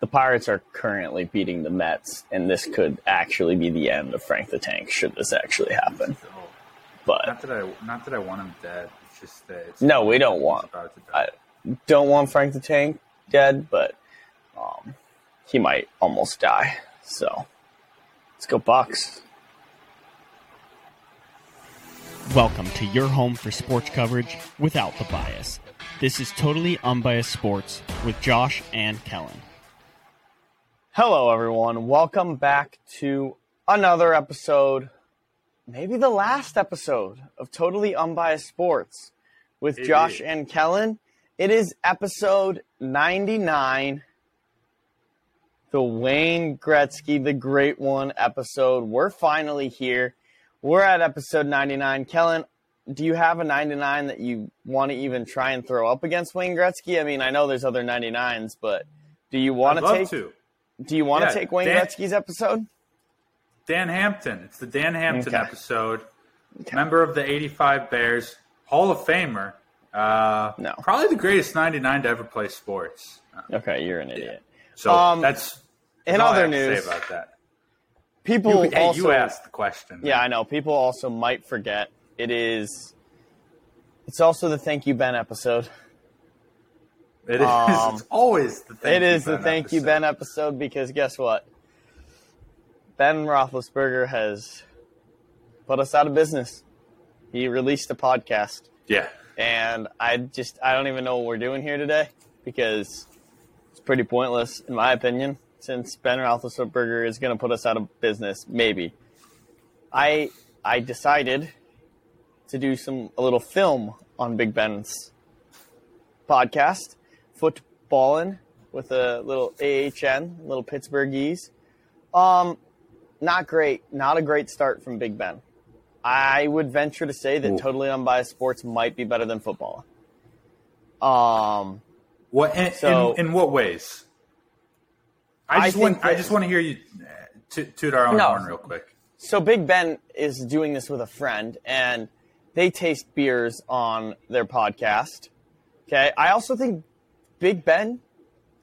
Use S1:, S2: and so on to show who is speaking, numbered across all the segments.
S1: the Pirates are currently beating the Mets, and this could actually be the end of Frank the Tank should this actually happen. But
S2: not that I not that I want him dead. It's just that it's
S1: No, we don't want-
S2: about to die.
S1: I don't want Frank the Tank dead, but um, he might almost die. So let's go Bucks.
S3: Welcome to your home for sports coverage without the bias. This is totally unbiased sports with Josh and Kellen.
S1: Hello, everyone. Welcome back to another episode, maybe the last episode of Totally Unbiased Sports with
S2: It
S1: Josh
S2: is.
S1: and Kellen. It is episode 99, the Wayne Gretzky, the great one episode. We're finally here. We're at episode 99. Kellen, do you have a 99 that you want to even try and throw up against Wayne Gretzky? I mean, I know there's other 99s, but do you want
S2: I'd
S1: to take
S2: to.
S1: Do you want to
S2: Yeah,
S1: take Wayne
S2: Dan-
S1: Gretzky's episode?
S2: Dan Hampton. It's the Dan Hampton
S1: Okay.
S2: episode. Member of the '85 Bears, Hall of Famer. Uh,
S1: No.
S2: probably the greatest '99 to ever play sports. Uh,
S1: Okay, you're an idiot.
S2: So
S1: Um,
S2: that's,
S1: in
S2: that's all I
S1: other
S2: to
S1: news,
S2: say about that.
S1: People
S2: You, hey,
S1: also
S2: you asked the question.
S1: Yeah, I know. People also might forget it is it's also the thank you Ben episode.
S2: It is.
S1: Um,
S2: always the thank
S1: it
S2: you,
S1: is the thank you
S2: episode.
S1: Ben episode because guess what? Ben Roethlisberger has put us out of business. He released a podcast,
S2: Yeah.
S1: and I just I don't even know what we're doing here today because it's pretty pointless in my opinion. Since Ben Roethlisberger is going to put us out of business, maybe I I decided to do some a little film on Big Ben's podcast, footballin' with a little AHN, little Pittsburghese. Um, not great, not a great start from Big Ben. I would venture to say that
S2: Ooh.
S1: totally unbiased sports might be better than football. Um,
S2: What in,
S1: So-
S2: in, in what ways? I
S1: I
S2: just want
S1: think
S2: I just want to hear you uh, toot, toot our own
S1: No.
S2: horn real quick.
S1: so Big Ben is doing this with a friend, and they taste beers on their podcast. Okay, I also think Big Ben,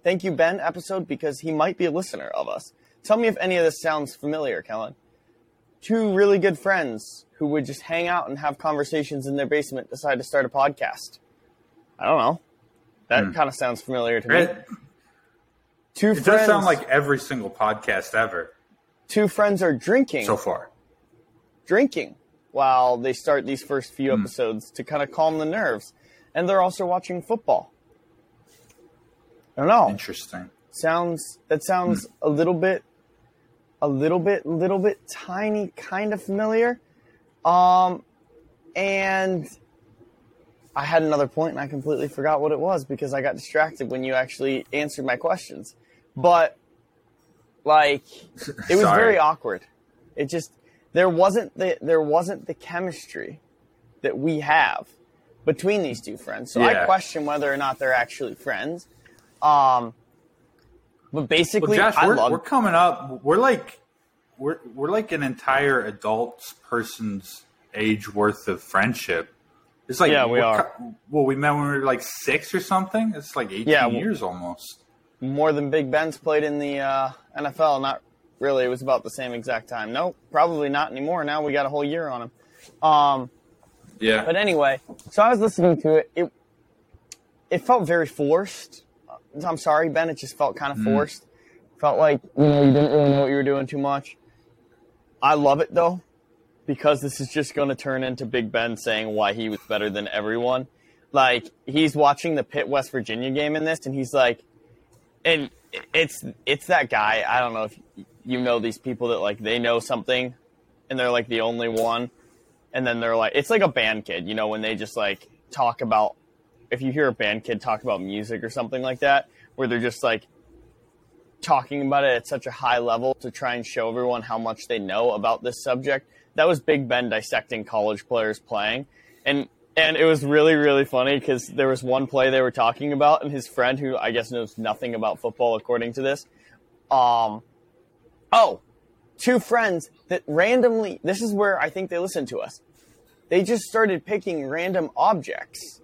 S1: thank you Ben episode because he might be a listener of us. Tell me if any of this sounds familiar, Kellen. Two really good friends who would just hang out and have conversations in their basement decide to start a podcast. I don't know. That kind of sounds familiar to me.
S2: It,
S1: Two
S2: it
S1: friends.
S2: does sound like every single podcast ever
S1: two friends are drinking.
S2: so far.
S1: drinking while they start these first few
S2: Hmm.
S1: episodes to kind of calm the nerves. And they're also watching football. I don't know.
S2: Interesting.
S1: Sounds that sounds
S2: Hmm.
S1: a little bit a little bit little bit tiny kind of familiar. Um and I had another point and I completely forgot what it was because I got distracted when you actually answered my questions. But like it was very awkward. It just there wasn't the there wasn't the chemistry that we have between these two friends. So I question whether or not they're actually friends. Um, but
S2: Well,
S1: basically,
S2: Josh,
S1: I
S2: we're,
S1: love
S2: we're coming up. We're like we're we're like an entire adult person's age worth of friendship. It's like
S1: Yeah, we
S2: we're Well, we met when we were like six or something. It's like eighteen
S1: Yeah, well-
S2: years almost.
S1: more than Big Ben's played in the uh, NFL. Not really. It was about the same exact time. No, probably not anymore. Now we got a whole year on him. Um,
S2: Yeah,
S1: But anyway, so I was listening to it. It it felt very forced. I'm sorry, Ben. It just felt kind of mm. forced. Felt like you know you didn't really know what you were doing too much. I love it though, because this is just going to turn into Big Ben saying why he was better than everyone. Like he's watching the Pitt West Virginia game in this, and he's like, and it's it's that guy. I don't know if you know these people that like they know something, and they're like the only one and then they're like it's like a band kid you know when they just like talk about if you hear a band kid talk about music or something like that where they're just like talking about it at such a high level to try and show everyone how much they know about this subject that was big ben dissecting college players playing and and it was really really funny because there was one play they were talking about and his friend who i guess knows nothing about football according to this um oh two friends that randomly this is where I think they listen to us. They just started picking random objects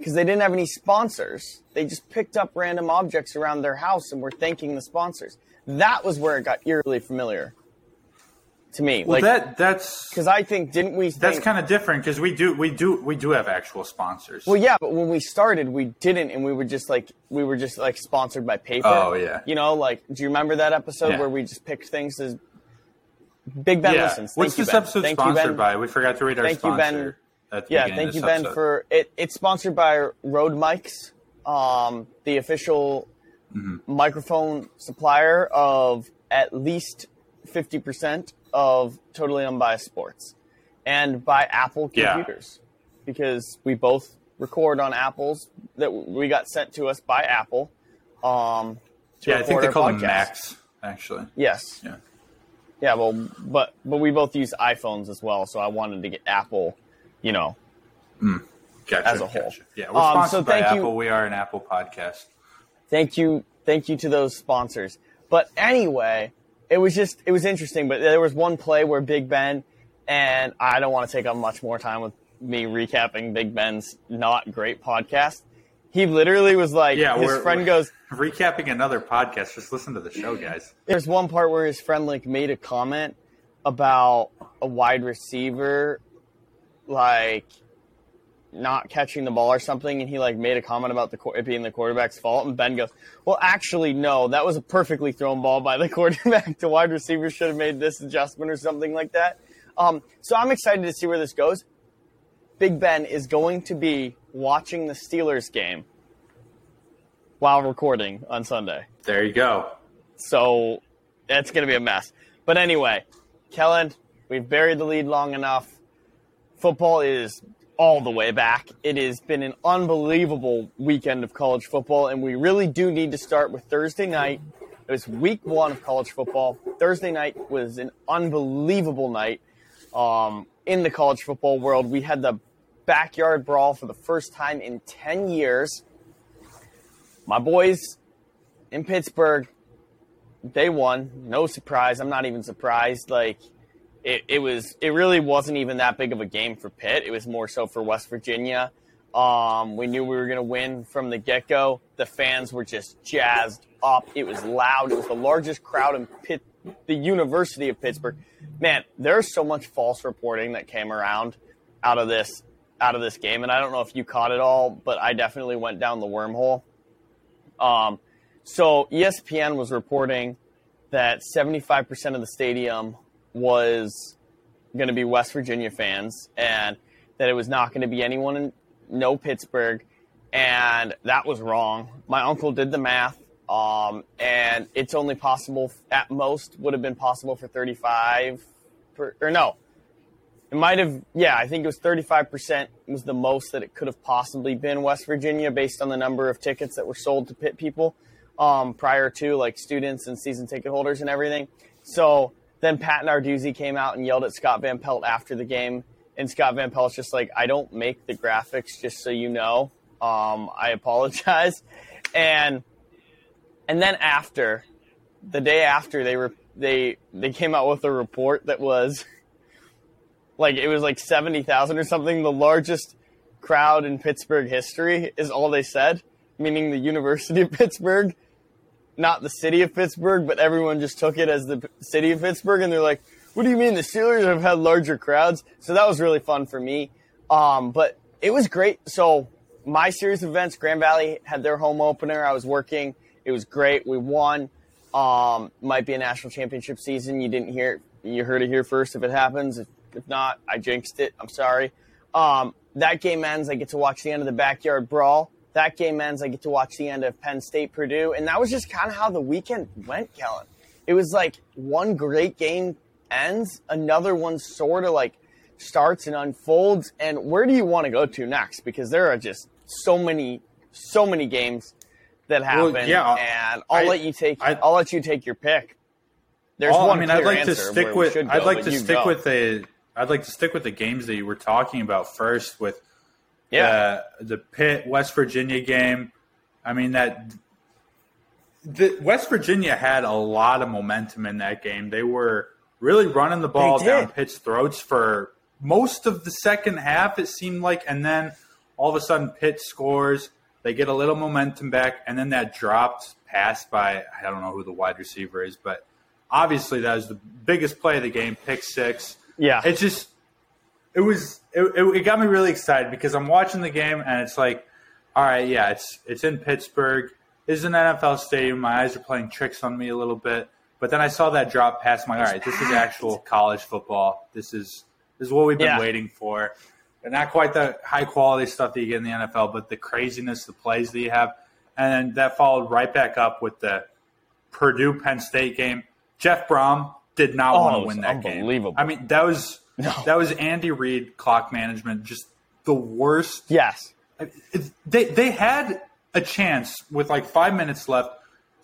S1: because they didn't have any sponsors. They just picked up random objects around their house and were thanking the sponsors. That was where it got eerily familiar to me.
S2: Well,
S1: like
S2: that that's
S1: because I think didn't we?
S2: that's kind of different because we do we do we do have actual sponsors.
S1: Well, yeah, but when we started, we didn't, and we were just like we were just like sponsored by paper.
S2: Oh, yeah.
S1: You know, like do you remember that episode
S2: Yeah.
S1: where we just picked things as Big Ben
S2: yeah.
S1: listens?
S2: What's
S1: you,
S2: this
S1: Ben.
S2: episode
S1: Thank you,
S2: sponsored
S1: Ben.
S2: by? We forgot to read our
S1: Thank you,
S2: sponsor.
S1: Ben. Yeah, thank you, Ben,
S2: episode.
S1: for it. It's sponsored by Rode Mics, um, the official
S2: Mm-hmm.
S1: microphone supplier of at least fifty percent of Totally Unbiased Sports, and by Apple
S2: Yeah.
S1: computers, because we both record on Apples that we got sent to us by Apple. Um, to
S2: Yeah, I think they call
S1: our
S2: them
S1: podcast.
S2: Macs actually.
S1: Yes.
S2: Yeah.
S1: Yeah, well, but but we both use iPhones as well, so I wanted to get Apple, you know,
S2: Gotcha,
S1: As a whole.
S2: gotcha. Yeah, we're
S1: Um,
S2: sponsored
S1: so
S2: by
S1: you-
S2: Apple. We are an Apple podcast.
S1: thank you thank you to those sponsors but anyway it was just it was interesting but there was one play where big ben and i don't want to take up much more time with me recapping big ben's not great podcast he literally was like
S2: Yeah,
S1: his friend goes
S2: Recapping another podcast. Just listen to the show, guys.
S1: there's one part where his friend like made a comment about a wide receiver like not catching the ball or something and he like made a comment about the it being the quarterback's fault and Ben goes well actually no that was a perfectly thrown ball by the quarterback the wide receiver should have made this adjustment or something like that um, so I'm excited to see where this goes Big Ben is going to be watching the Steelers game while recording on Sunday
S2: There you go.
S1: so it's going to be a mess. But anyway, Kellen, we've buried the lead long enough. Football is all the way back. It has been an unbelievable weekend of college football, and we really do need to start with Thursday night. It was week one of college football. Thursday night was an unbelievable night um, in the college football world. We had the backyard brawl for the first time in 10 years. My boys in Pittsburgh they won. No surprise. I'm not even surprised. Like it, it was it really wasn't even that big of a game for Pitt. It was more so for West Virginia. Um, we knew we were gonna win from the get go. The fans were just jazzed up. It was loud. It was the largest crowd in Pitt the University of Pittsburgh. Man, there's so much false reporting that came around out of this out of this game. And I don't know if you caught it all, but I definitely went down the wormhole. Um, so ESPN was reporting that 75% of the stadium was going to be West Virginia fans and that it was not going to be anyone in no Pittsburgh. And that was wrong. My uncle did the math. Um, and it's only possible, at most, would have been possible for 35, per, or no, it might have, yeah, I think it was 35% was the most that it could have possibly been West Virginia based on the number of tickets that were sold to Pitt people um, prior to like students and season ticket holders and everything. So then Pat Narduzzi came out and yelled at Scott Van Pelt after the game. And Scott Van Pelt's just like, I don't make the graphics, just so you know. Um, I apologize. And and then after, the day after, they were they they came out with a report that was like it was like 70,000 or something. The largest crowd in Pittsburgh history is all they said, meaning the University of Pittsburgh, not the city of Pittsburgh, but everyone just took it as the city of Pittsburgh. And they're like, what do you mean the Steelers have had larger crowds? So that was really fun for me. Um, but it was great. So my series of events, Grand Valley had their home opener. I was working. It was great. We won. Um, might be a national championship season. You didn't hear it. You heard it here first if it happens. If, if not, I jinxed it. I'm sorry. Um, that game ends. I get to watch the end of the backyard brawl. That game ends. I get to watch the end of Penn State Purdue. And that was just kind of how the weekend went, Kellen. It was like one great game ends, another one sort of like starts and unfolds. And where do you want to go to next? Because there are just so many, so many games that
S2: Well,
S1: happen.
S2: yeah,
S1: and I'll
S2: I-
S1: let you take.
S2: I-
S1: will let you take your pick. There's
S2: All-
S1: one
S2: I mean, I'd like to stick with.
S1: should
S2: I'd like to stick
S1: go.
S2: with the. I'd like to stick with the games that you were talking about first with
S1: yeah.
S2: the the Pitt West Virginia game. I mean that the West Virginia had a lot of momentum in that game. They were really running the ball down. Pitt's throats for most of the second half. It seemed like, and then all of a sudden Pitt scores, they get a little momentum back, and then that dropped pass by I don't know who the wide receiver is, but obviously that was the biggest play of the game, pick six.
S1: Yeah.
S2: It just it was it, it, it got me really excited because I'm watching the game and it's like, all right, yeah, it's it's in Pittsburgh. It's an NFL stadium. My eyes are playing tricks on me a little bit. But then I saw that drop pass. I'm like, all right, this is actual college football. This is this is what we've been
S1: Yeah.
S2: waiting for. And not quite the high quality stuff that you get in the NFL, but the craziness, the plays that you have. And then that followed right back up with the Purdue Penn State game. Jeff Brohm did not
S1: Oh,
S2: want to
S1: oh,
S2: win that game.
S1: unbelievable.
S2: I mean, that was
S1: No.
S2: that was Andy Reid clock management, just the worst
S1: Yes.
S2: they they had a chance with like five minutes left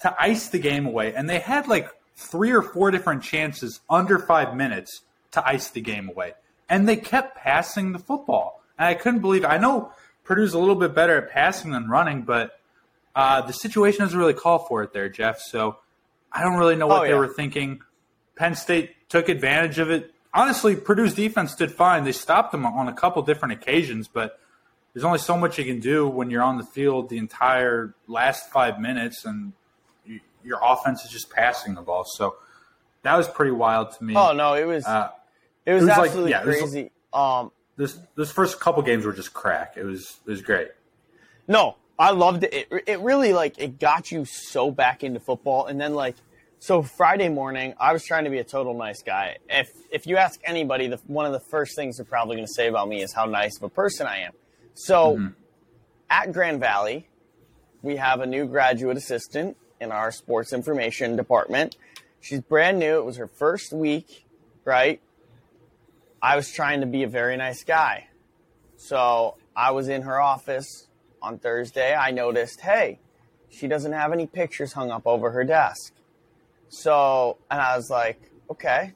S2: to ice the game away, and they had like three or four different chances under five minutes to ice the game away, and they kept passing the football, and I couldn't believe. I know Purdue's a little bit better at passing than running, but uh, the situation doesn't really call for it there, Jeff. So I don't really know what
S1: Oh,
S2: they
S1: yeah.
S2: were thinking. Penn State took advantage of it. Honestly, Purdue's defense did fine. They stopped them on a couple different occasions, but there's only so much you can do when you're on the field the entire last five minutes and you, your offense is just passing the ball. So that was pretty wild to me.
S1: Oh no, it was
S2: Uh,
S1: it was,
S2: it was like-
S1: absolutely
S2: yeah, it was-
S1: crazy. um,
S2: this this first couple games were just crack. It was it was great.
S1: No, I loved it. it. It really like it got you so back into football, and then like so Friday morning, I was trying to be a total nice guy. If if you ask anybody, the, one of the first things they're probably going to say about me is how nice of a person I am. So mm-hmm. at Grand Valley, we have a new graduate assistant in our sports information department. She's brand new. It was her first week, right? I was trying to be a very nice guy. So I was in her office on Thursday. I noticed, hey, she doesn't have any pictures hung up over her desk. So, and I was like, okay.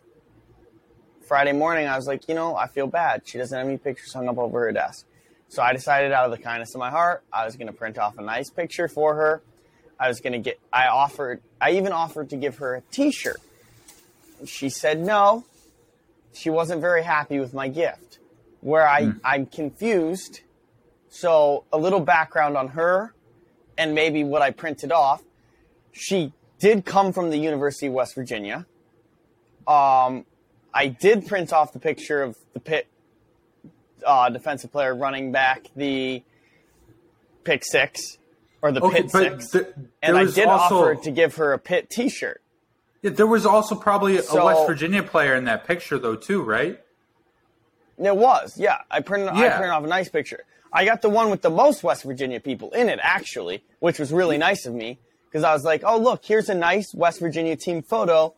S1: Friday morning, I was like, you know, I feel bad. She doesn't have any pictures hung up over her desk. So I decided out of the kindness of my heart, I was going to print off a nice picture for her. I was going to get, I offered, I even offered to give her a t shirt. She said no. She wasn't very happy with my gift. Where I, hmm. I'm confused. So a little background on her and maybe what I printed off. She did come from the University of West Virginia. Um, I did print off the picture of the Pitt uh, defensive player running back the pick six or the
S2: Okay,
S1: pit six,
S2: th-
S1: and I did
S2: also-
S1: offer to give her a Pitt T-shirt.
S2: Yeah, there was also probably a
S1: So-
S2: West Virginia player in that picture though too, right?
S1: It was, yeah. I printed,
S2: yeah.
S1: I printed off a nice picture. I got the one with the most West Virginia people in it, actually, which was really nice of me because I was like, "Oh, look, here's a nice West Virginia team photo."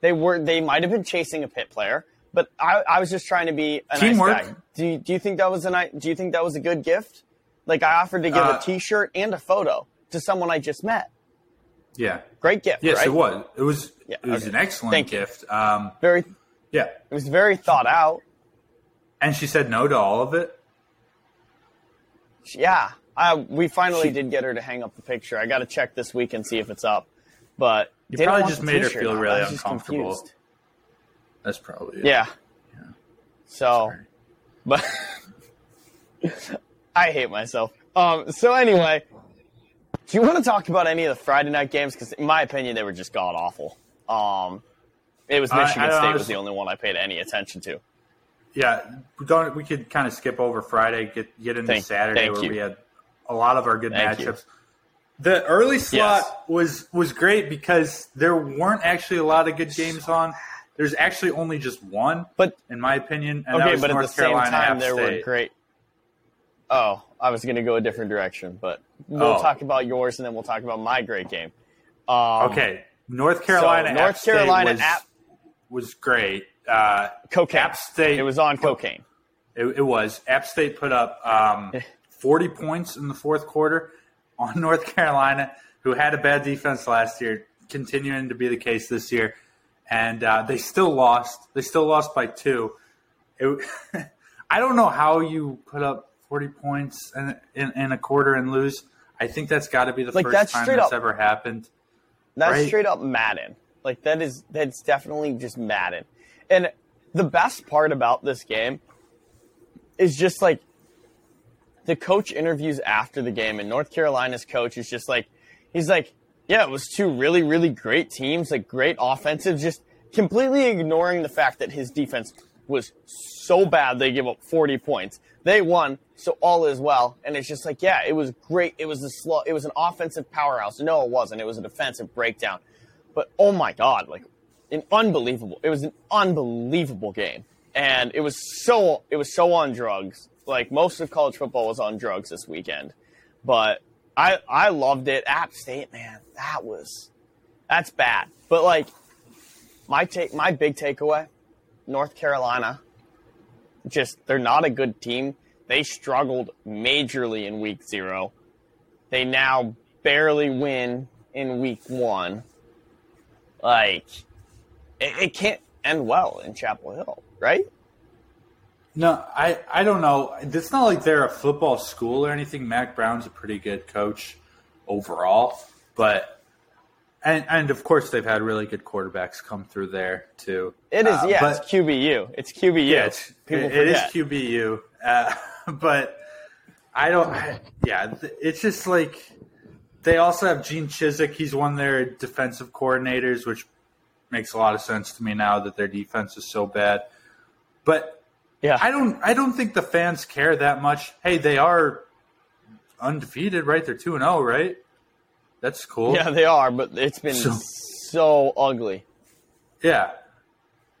S1: They were, they might have been chasing a Pitt player, but I, I was just trying to be a
S2: Teamwork.
S1: nice guy. Do you, do you think that was a nice? Do you think that was a good gift? Like I offered to give
S2: Uh,
S1: a T-shirt and a photo to someone I just met.
S2: Yeah.
S1: Great gift,
S2: Yes,
S1: right?
S2: it was. It was.
S1: Yeah,
S2: it was
S1: okay.
S2: an excellent
S1: Thank
S2: gift. Um,
S1: Very,
S2: Yeah, it
S1: was very thought out.
S2: and she said no to all of it.
S1: Yeah, I, we finally
S2: She-
S1: did get her to hang up the picture. I got to check this week and see if it's up. But
S2: You probably just made her feel really uncomfortable. That's probably it.
S1: Yeah. So,
S2: Sorry.
S1: but I hate myself. Um. So anyway, do you want to talk about any of the Friday night games? Because in my opinion, they were just god awful. Um. It was Michigan
S2: I
S1: State was the only one I paid any attention to.
S2: Yeah, we don't. We could kind of skip over Friday, get get into
S1: Thank-
S2: Saturday
S1: thank
S2: where
S1: you.
S2: we had a lot of our good
S1: Thank you.
S2: matchups. The early slot
S1: Yes.
S2: was was great because there weren't actually a lot of good games on. There's actually only just one,
S1: But
S2: in my opinion, and that
S1: okay,
S2: was
S1: but at
S2: North
S1: the
S2: Carolina
S1: same time,
S2: App
S1: there were
S2: State.
S1: great. Oh, I was going to go a different direction, but we'll
S2: Oh.
S1: talk about yours and then we'll talk about my great game. Um,
S2: Okay, North Carolina,
S1: so
S2: App
S1: North
S2: State
S1: Carolina
S2: was,
S1: App
S2: was great. Uh,
S1: cocaine.
S2: App State.
S1: It was on cocaine.
S2: It, it was. App State put up um, 40 points in the fourth quarter on North Carolina, who had a bad defense last year, continuing to be the case this year. And uh, they still lost. They still lost by two. It, I don't know how you put up 40 points in, in, in a quarter and lose. I think that's got to be the
S1: Like,
S2: first time that's
S1: up-
S2: ever happened.
S1: That's
S2: Right.
S1: straight up Madden. Like that is that's definitely just Madden. And the best part about this game is just like the coach interviews after the game, and North Carolina's coach is just like, he's like, yeah, it was two really, really great teams, like great offensive, just completely ignoring the fact that his defense was so bad they give up 40 points. They won, so all is well. And it's just like, yeah, it was great. It was a slow, it was an offensive powerhouse. No, it wasn't. It was a defensive breakdown. But oh my God, like an unbelievable. It was an unbelievable game, and it was so it was so on drugs. Like most of college football was on drugs this weekend, but I I loved it. App State, man, that was that's bad. But like my take, my big takeaway, North Carolina, just they're not a good team. They struggled majorly in week zero. They now barely win in week one. Like it, it can't end well in Chapel Hill, right?
S2: No, I, I don't know. It's not like they're a football school or anything. Mack Brown's a pretty good coach overall, but and and of course they've had really good quarterbacks come through there too.
S1: It is, uh, yeah. But, it's QBU. It's QBU.
S2: Yeah, it's, People it, it is QBU. Uh, but I don't. Yeah, it's just like they also have Gene Chizik. He's one of their defensive coordinators, which makes a lot of sense to me now that their defense is so bad. But yeah, I don't I don't think the fans care that much. Hey, they are undefeated, right? They're two and zero, oh, right? That's cool.
S1: Yeah, they are, but it's been so, so ugly.
S2: Yeah,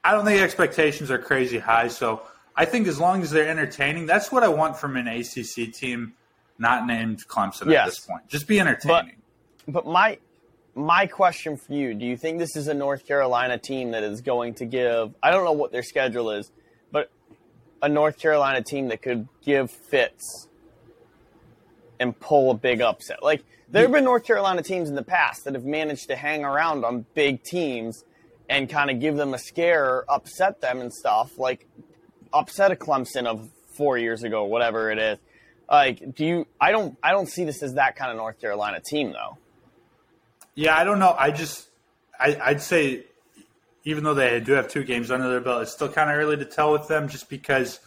S2: I don't think expectations are crazy high. So I think as long as they're entertaining, that's what I want from an ACC team not named Clemson yes. at this point. Just be entertaining.
S1: But, but my my question for you do you think this is a North Carolina team that is going to give, I don't know what their schedule is, but a North Carolina team that could give fits and pull a big upset? Like, there have been North Carolina teams in the past that have managed to hang around on big teams and kind of give them a scare, upset them and stuff. Like, upset a Clemson of four years ago, whatever it is. Like, do you? I don't. I don't see this as that kind of North Carolina team, though.
S2: Yeah, I don't know. I just I, I'd say even though they do have two games under their belt, it's still kind of early to tell with them just because,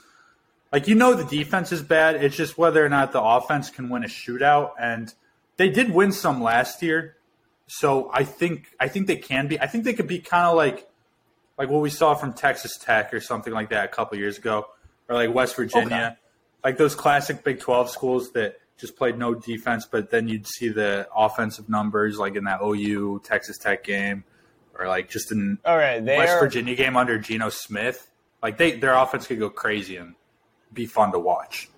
S2: like, you know, the defense is bad. It's just whether or not the offense can win a shootout. And they did win some last year. So I think I think they can be. I think they could be kind of like like what we saw from Texas Tech or something like that a couple years ago, or like West Virginia, okay. like those classic Big Twelve schools that just played no defense, but then you'd see the offensive numbers like in that OU Texas Tech game, or like just in
S1: All right,
S2: West are... Virginia game under Geno Smith. Like they their offense could go crazy and be fun to watch.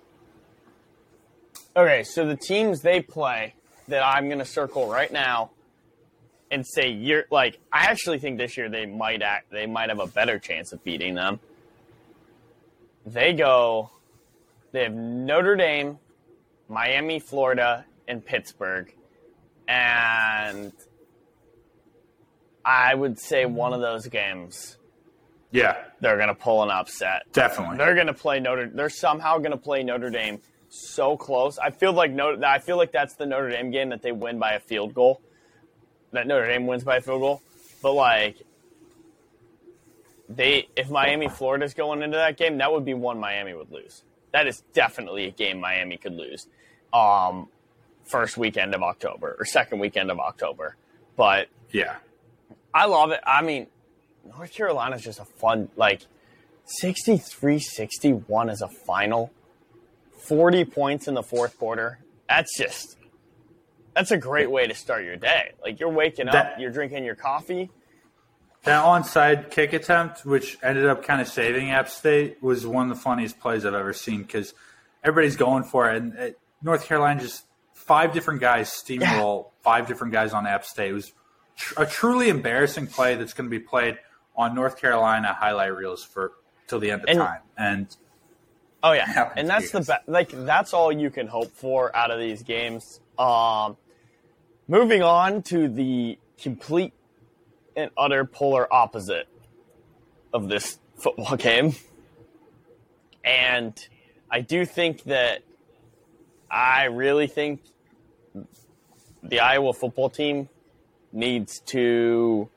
S1: Okay, so the teams they play that I'm going to circle right now and say you're like I actually think this year they might act they might have a better chance of beating them. They go they have Notre Dame, Miami, Florida, and Pittsburgh. And I would say one of those games.
S2: Yeah.
S1: They're going to pull an upset.
S2: Definitely.
S1: They're going to play Notre they're somehow going to play Notre Dame so close. I feel like Notre I feel like that's the Notre Dame game that they win by a field goal. That Notre Dame wins by a field goal. But like they if Miami Florida's going into that game, that would be one Miami would lose that is definitely a game Miami could lose. Um, first weekend of October or second weekend of October. But
S2: yeah,
S1: I love it. I mean, North Carolina is just a fun, like 63 61 as a final, 40 points in the fourth quarter. That's just, that's a great way to start your day. Like you're waking up, you're drinking your coffee,
S2: that onside kick attempt, which ended up kind of saving App State, was one of the funniest plays I've ever seen because everybody's going for it. And it, North Carolina just five different guys steamroll yeah. five different guys on App State. It was tr- a truly embarrassing play that's going to be played on North Carolina highlight reels for till the end of and, time. And
S1: oh yeah, and that's the best. Like that's all you can hope for out of these games. Um, moving on to the complete and utter polar opposite of this football game. And I do think that I really think the Iowa football team needs to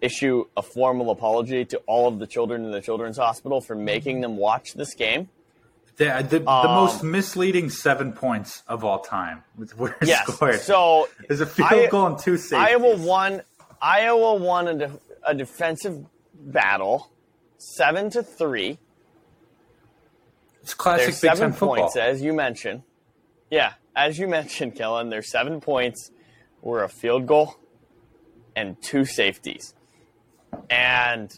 S1: issue a formal apology to all of the children in the children's hospital for making them watch this game.
S2: The, the, the
S1: Um,
S2: most misleading seven points of all time with where it
S1: Yes.
S2: scored.
S1: So
S2: There's a field
S1: I-
S2: goal and two safeties.
S1: Iowa won. Iowa won a, def- a defensive battle, seven to three.
S2: It's classic
S1: There's
S2: Big
S1: seven
S2: Ten football.
S1: points, as you mentioned. Yeah, as you mentioned, Kellen. Their seven points were a field goal and two safeties, and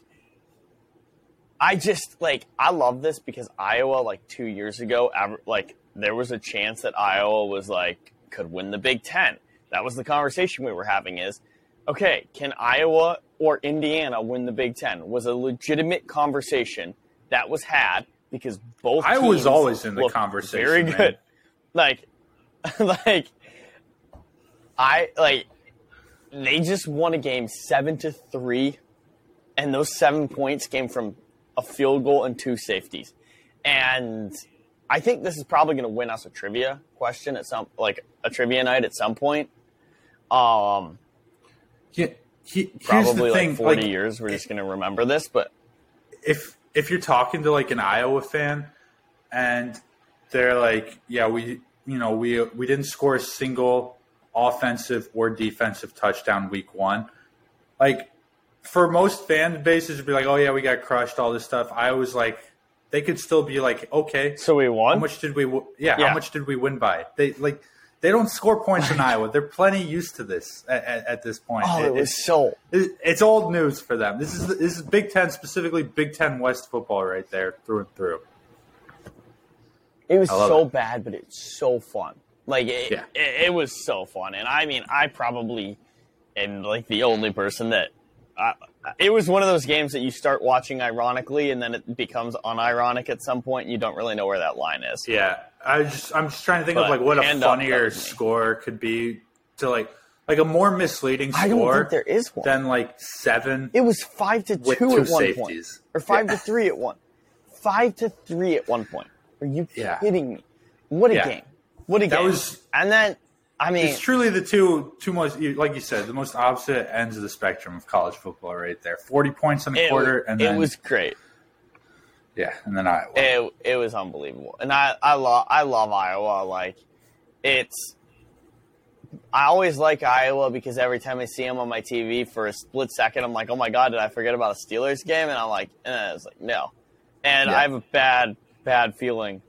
S1: I just like I love this because Iowa, like two years ago, like there was a chance that Iowa was like could win the Big Ten. That was the conversation we were having. Is okay, can Iowa or Indiana win the Big Ten? Was a legitimate conversation that was had because both
S2: I
S1: teams
S2: always in the conversation,
S1: Very
S2: man.
S1: Like, like I like they just won a game seven to three, and those seven points came from a field goal and two safeties. And I think this is probably going to win us a trivia question at some like a trivia night at some point. Um,
S2: Yeah, he,
S1: probably
S2: the thing,
S1: like forty
S2: like,
S1: years, we're just going to remember this. But
S2: if if you're talking to like an Iowa fan and they're like, yeah, we you know we we didn't score a single offensive or defensive touchdown week one, like for most fan bases, it'd be like, oh yeah, we got crushed, all this stuff. I was like, they could still be like, okay,
S1: so we won.
S2: how much did we? w- Yeah,
S1: Yeah.
S2: how much did we win by? They like. They don't score points in Iowa. They're plenty used to this at, at, at this point.
S1: oh,
S2: It-
S1: it was so
S2: it- It's old news for them. This is this is Big Ten specifically Big Ten West football right there through and through.
S1: It was so
S2: it.
S1: bad, but it's so fun. Like it,
S2: Yeah.
S1: it, it was so fun, and I mean, I probably am like the only person that. It was one of those games that you start watching ironically, and then it becomes unironic at some point. And you don't really know where that line is.
S2: Yeah, I just I'm just trying to think of like what a
S1: hand up, that
S2: funnier score could be to like like a more misleading
S1: I don't
S2: score
S1: think there is one.
S2: than like seven.
S1: It was five to two
S2: two
S1: at one point, or five
S2: Yeah.
S1: to three at one, five to three at one point. Are you
S2: Yeah.
S1: kidding me? What a
S2: Yeah.
S1: game! What a
S2: That
S1: game!
S2: was-
S1: and then I mean,
S2: It's truly the two two most like you said the most opposite ends of the spectrum of college football right there. Forty points in a
S1: it,
S2: quarter, and
S1: it was great.
S2: yeah, and then Iowa.
S1: it, it was unbelievable and i i love i love iowa like it's i always like iowa because every time i see them on my tv for a split second i'm like oh my god did i forget about a steelers game and i'm like eh, it's like no and
S2: Yeah.
S1: i have a bad bad feeling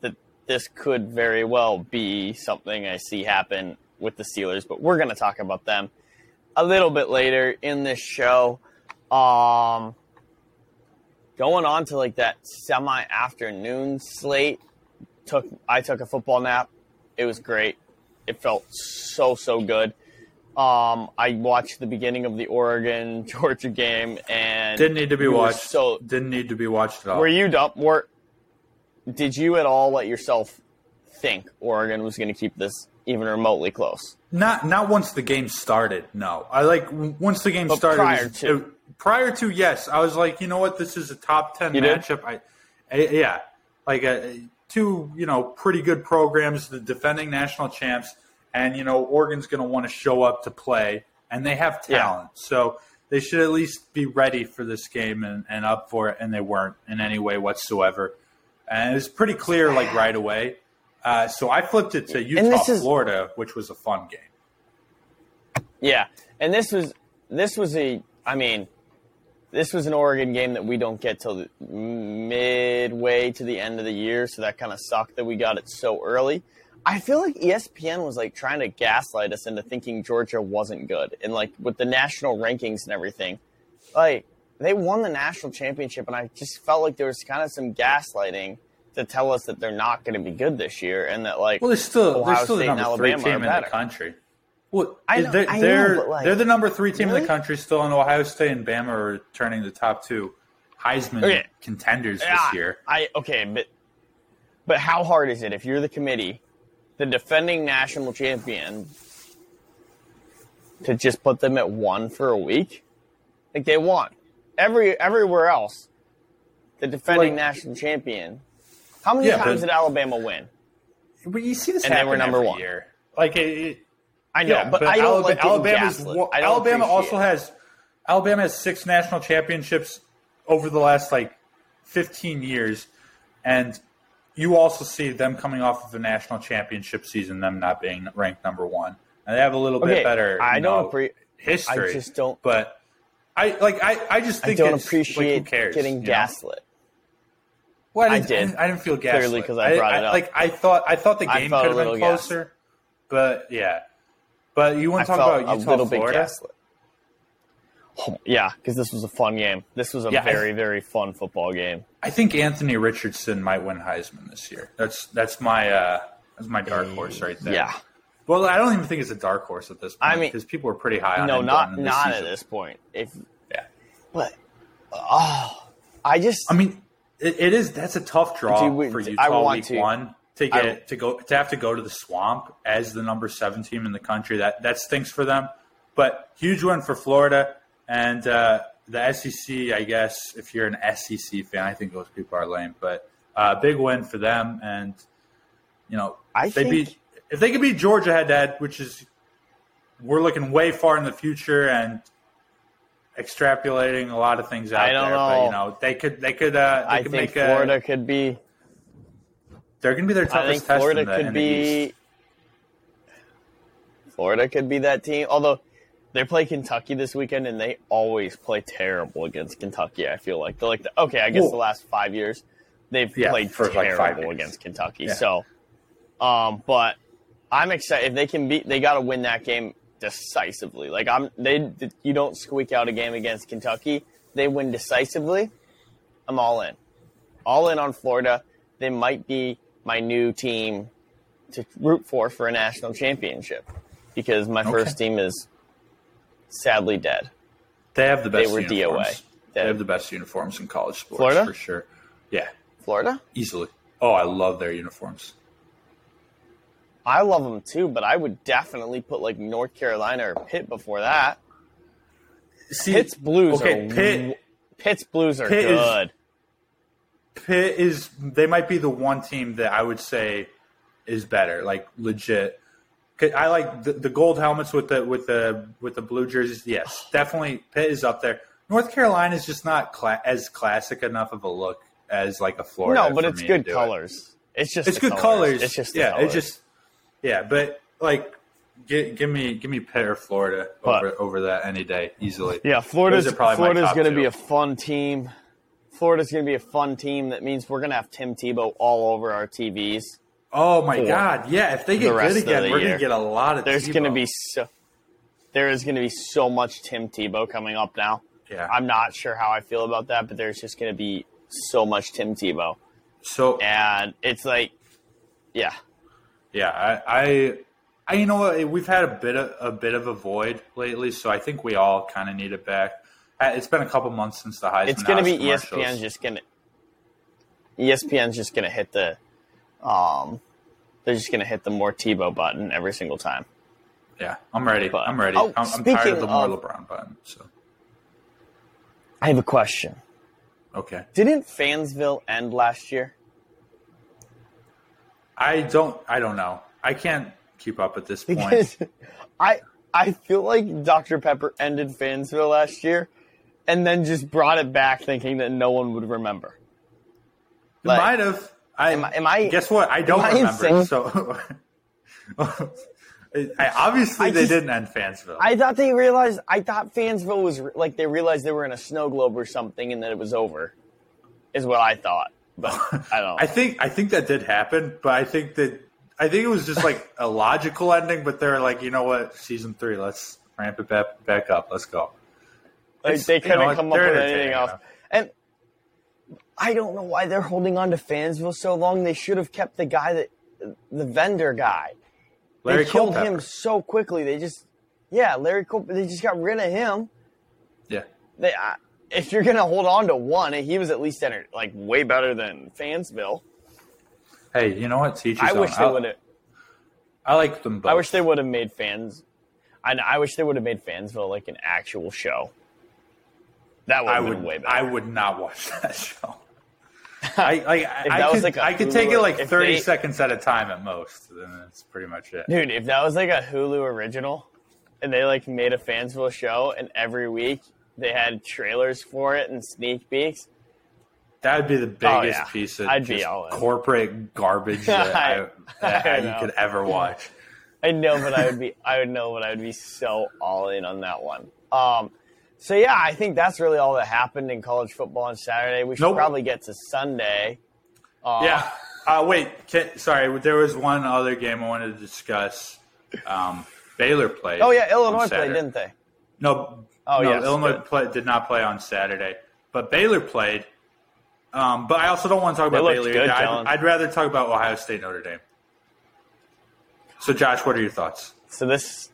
S1: that this could very well be something i see happen with the steelers but we're going to talk about them a little bit later in this show. Um going on to like that semi afternoon slate. Took i took a football nap. It was great. It felt so so good. Um i watched the beginning of the oregon georgia game and
S2: Didn't need to be watched.
S1: so
S2: Didn't need to be watched at all.
S1: were you dumb? Were did you at all let yourself think oregon was going to keep this even remotely close
S2: Not not once the game started. No, I like once the game
S1: But
S2: started.
S1: prior
S2: was-
S1: to.
S2: it- prior to, yes, I was like, you know what, this is a top ten
S1: You
S2: matchup. I, I- yeah, like uh, two, you know, pretty good programs, the defending national champs, and you know, Oregon's going to want to show up to play, and they have
S1: Yeah.
S2: talent, so they should at least be ready for this game and, and up for it, and they weren't in any way whatsoever. And it was pretty clear, like right away. Uh, so I flipped it to Utah,
S1: this is-
S2: Florida, which was a fun game.
S1: Yeah, and this was this was a I mean, this was an Oregon game that we don't get till the midway to the end of the year, so that kind of sucked that we got it so early. I feel like ESPN was like trying to gaslight us into thinking Georgia wasn't good, and like with the national rankings and everything, like they won the national championship, and I just felt like there was kind of some gaslighting to tell us that they're not going to be good this year, and that like
S2: Well, they're still
S1: Ohio
S2: they're still the
S1: State and
S2: number three team in the country. Well,
S1: I know-
S2: they're
S1: I know,
S2: they're,
S1: like,
S2: they're the number three team in the country still, and Ohio State and Bama are turning the top two Heisman
S1: Okay.
S2: contenders this
S1: Ah,
S2: year.
S1: I okay, but but how hard is it if you're the committee, the defending national champion, to just put them at one for a week? Like they won. Every everywhere else, the defending
S2: Like-
S1: national champion. How many
S2: Yeah,
S1: times
S2: but-
S1: did Alabama win?
S2: But you see this
S1: And they
S2: happen
S1: were number one.
S2: year. Like it, it-
S1: I know,
S2: yeah,
S1: but, I don't
S2: Alabama,
S1: like
S2: Alabama's
S1: I
S2: Alabama also
S1: it.
S2: has Alabama has six national championships over the last like 15 years, and you also see them coming off of a national championship season, them not being ranked number one, and they have a little
S1: Okay,
S2: bit better.
S1: I don't
S2: know,
S1: appre-
S2: history.
S1: I just don't-
S2: But I like. I, I just think I
S1: don't
S2: it's,
S1: appreciate
S2: like, who cares,
S1: getting
S2: you know?
S1: gaslit.
S2: Well, I,
S1: I
S2: didn't,
S1: did.
S2: I didn't, I didn't feel gaslit
S1: Clearly 'cause I brought it up.
S2: Like I thought, I thought the game could have been closer, but yeah. But you want to talk about
S1: a
S2: Utah,
S1: little bit
S2: Florida?
S1: gaslit. Oh, yeah, because this was a fun game. This was a
S2: Yeah, I-
S1: very, very fun football game.
S2: I think Anthony Richardson might win Heisman this year. That's that's my uh, that's my dark horse right there.
S1: Yeah.
S2: Well, I don't even think it's a dark horse at this point.
S1: I mean-
S2: because people are pretty high on
S1: No, not not
S2: season.
S1: at this point. If
S2: Yeah.
S1: but oh, I just
S2: I mean, it, it is. That's a tough draw
S1: Dude, we-
S2: for
S1: I
S2: Utah
S1: want
S2: week
S1: to-
S2: one to
S1: I-
S2: get to go to have to go to the swamp as the number seven team in the country. That that stinks for them. But huge win for Florida and uh, the SEC. I guess if you're an SEC fan, I think those people are lame. But uh, big win for them, and you know
S1: I
S2: they
S1: think-
S2: beat if they could beat Georgia head to head, which is we're looking way far in the future and extrapolating a lot of things out
S1: I don't
S2: there. But you know, they could they could uh, they
S1: I
S2: could
S1: think
S2: make
S1: Florida
S2: a,
S1: could be.
S2: they're going to be their
S1: I
S2: toughest
S1: think
S2: test.
S1: Florida
S2: the,
S1: could be. Florida could be that team. Although they play Kentucky this weekend, and they always play terrible against Kentucky. I feel like they're like the, okay. I guess
S2: Well-
S1: the last five years they've
S2: Yeah,
S1: played
S2: for like five
S1: terrible against Kentucky.
S2: Yeah.
S1: So, um, but I'm excited if they can beat. They got to win that game decisively. Like I'm, they you don't squeak out a game against Kentucky. They win decisively. I'm all in, all in on Florida. They might be my new team to root for for a national championship because my first team is sadly dead.
S2: They have the best.
S1: They were
S2: uniforms.
S1: DOA.
S2: They have the best uniforms in college sports
S1: Florida?
S2: for sure. Yeah,
S1: Florida,
S2: easily. Oh, I love their uniforms.
S1: I love them too, but I would definitely put like North Carolina or Pitt before that.
S2: See,
S1: Pitt's Blues
S2: Okay,
S1: are
S2: Pitt.
S1: Pitt's Blues are
S2: Pitt is-
S1: good.
S2: Pitt is they might be the one team that I would say is better, like legit. I like the, the gold helmets with the with the with the blue jerseys. Yes, definitely Pitt is up there. North Carolina is just not cla- as classic enough of a look as like a Florida.
S1: no, but it's good
S2: do it.
S1: colors. It's just
S2: It's good colors.
S1: It's just
S2: yeah,
S1: colors.
S2: it's just yeah, but like give, give me give me Pitt or Florida
S1: But-
S2: over over that any day easily.
S1: yeah. Florida's
S2: Those are probably my
S1: Florida's going to be a fun team. Florida's going to be a fun team. That means we're going to have Tim Tebow all over our TVs.
S2: Oh my god, yeah! If they
S1: the
S2: get
S1: rest
S2: good again, we're gonna get a lot of.
S1: There's going to be so there is going to be so much Tim Tebow coming up now.
S2: yeah.
S1: I'm not sure how I feel about that, but there's just going to be so much Tim Tebow,
S2: so
S1: and it's like, yeah,
S2: Yeah, I, I, I, you know what? We've had a bit of a bit of a void lately, so I think we all kind of need it back. Uh, It's been a couple months since the Heisman.
S1: it's going to be ESPN's just going to ESPN's just going to hit the, um, they're just going to hit the more Tebow button every single time.
S2: Yeah, I'm ready.
S1: But-
S2: I'm ready.
S1: Oh,
S2: I'm, I'm tired of the more
S1: of-
S2: LeBron button. So
S1: I have a question.
S2: okay,
S1: Didn't Fansville end last year?
S2: I don't. I don't know. I can't keep up at this point.
S1: I I feel like Dr Pepper ended Fansville last year, and then just brought it back, thinking that no one would remember.
S2: It
S1: Like,
S2: might have. I,
S1: am I- am I-
S2: Guess what? I don't remember.
S1: insane?
S2: So, I, obviously
S1: I
S2: they
S1: just-
S2: didn't end Fansville.
S1: I thought they realized. I thought Fansville was like they realized they were in a snow globe or something, and that it was over. Is what I thought, I don't.
S2: I think I think that did happen, but I think that I think it was just like a logical ending. But they're like, you know what, season three, let's ramp it back back up. Let's go.
S1: Like, they couldn't
S2: know,
S1: come up with anything else. And I don't know why they're holding on to Fansville so long. They should have kept the guy that the vendor guy.
S2: Larry
S1: they killed
S2: Culpepper.
S1: him so quickly. They just yeah, Larry Cole. They just got rid of him.
S2: Yeah,
S1: They, uh, if you're gonna hold on to one, he was at least enter, like way better than Fansville.
S2: hey, you know what? Teach
S1: I wish
S2: own.
S1: they would have.
S2: I like them both.
S1: I wish they would have made fans. I, I wish they would have made Fansville like an actual show. That would
S2: I
S1: have
S2: would.
S1: been way better.
S2: I would not watch that show. I like. I,
S1: If
S2: I
S1: was
S2: could.
S1: like a
S2: I could take it like thirty
S1: they-
S2: seconds at a time at most. Then that's pretty much it.
S1: Dude, if that was like a Hulu original and they like made a Fansville show and every week they had trailers for it and sneak peeks,
S2: That would be the
S1: Oh,
S2: biggest
S1: yeah.
S2: piece of
S1: I'd
S2: just corporate garbage that, I, that
S1: I
S2: you could ever watch.
S1: I know, but I would be. I would know, but I would be so all in on that one. Um, so yeah, I think that's really all that happened in college football on Saturday. We should
S2: Nope.
S1: probably get to Sunday. Uh,
S2: Yeah. Uh, wait, can, sorry. There was one other game I wanted to discuss. Um, Baylor played.
S1: Oh yeah, Illinois played, didn't they?
S2: No.
S1: Oh,
S2: no,
S1: yes,
S2: Illinois play, did not play on Saturday, but Baylor played. Um, but I also don't want to talk
S1: They
S2: about Baylor.
S1: good,
S2: I'd, I'd rather talk about Ohio State Notre Dame. So, Josh, what are your thoughts?
S1: So this,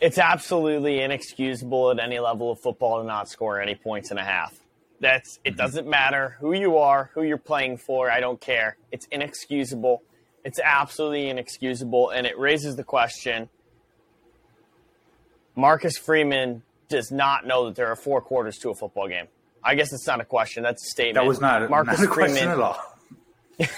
S1: it's absolutely inexcusable at any level of football to not score any points and a half. That's it. Doesn't matter who you are, who you're playing for. I don't care. It's inexcusable. It's absolutely inexcusable, and it raises the question. Marcus Freeman does not know that there are four quarters to a football game. I guess it's not a question. That's a statement.
S2: That was not,
S1: Marcus
S2: not a question
S1: Freeman.
S2: at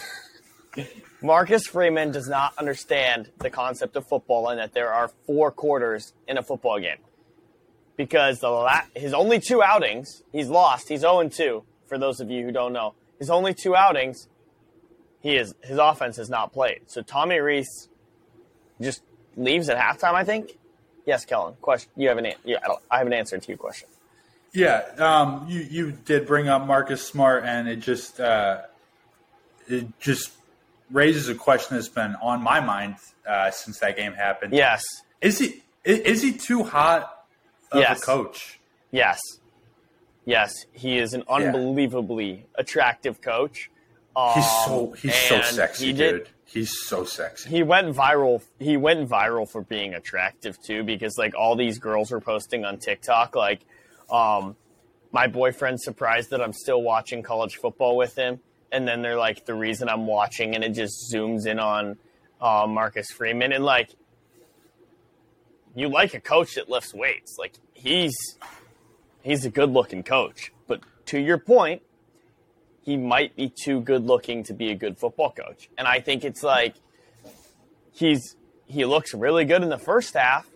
S2: all.
S1: Marcus Freeman does not understand the concept of football and that there are four quarters in a football game. Because the la- his only two outings, he's lost. He's 0 2, for those of you who don't know. His only two outings, he is his offense has not played. So Tommy Rees just leaves at halftime, I think. Yes, Kellen. Question. You haven't. an- Yeah, I, don't, I haven't answered to your question.
S2: Yeah, um, you you did bring up Marcus Smart, and it just uh, it just raises a question that's been on my mind uh, since that game happened.
S1: Yes.
S2: is he is, he too hot of
S1: Yes.
S2: a coach?
S1: Yes. Yes, he is an unbelievably attractive coach.
S2: He's
S1: Um,
S2: so he's so sexy,
S1: he did-
S2: dude. He's so sexy.
S1: He went viral. He went viral for being attractive too, because like all these girls were posting on TikTok, like, um, my boyfriend's surprised that I'm still watching college football with him, and then they're like, the reason I'm watching, and it just zooms in on uh, Marcus Freeman, and like, you like a coach that lifts weights, like he's he's a good looking coach, but to your point, he might be too good looking to be a good football coach. And I think it's like he's he looks really good in the first half.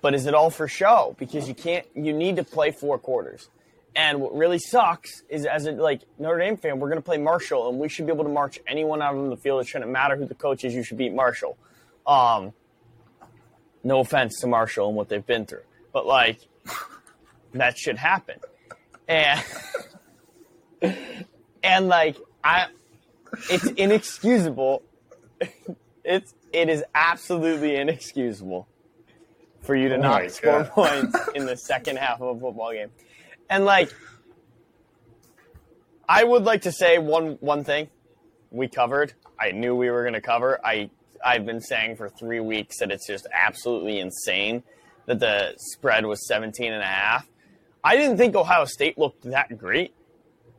S1: But is it all for show? Because you can't you need to play four quarters. And what really sucks is as a like Notre Dame fan, we're gonna play Marshall and we should be able to march anyone out on the field. It shouldn't matter who the coach is, you should beat Marshall. Um no offense to Marshall and what they've been through. But like that should happen. And and like I it's inexcusable. It's it is absolutely inexcusable for you to
S2: Oh
S1: not score
S2: God.
S1: points in the second half of a football game. And like I would like to say one one thing we covered. I knew we were going to cover. I I've been saying for 3 weeks that it's just absolutely insane that the spread was 17 and a half. I didn't think Ohio State looked that great.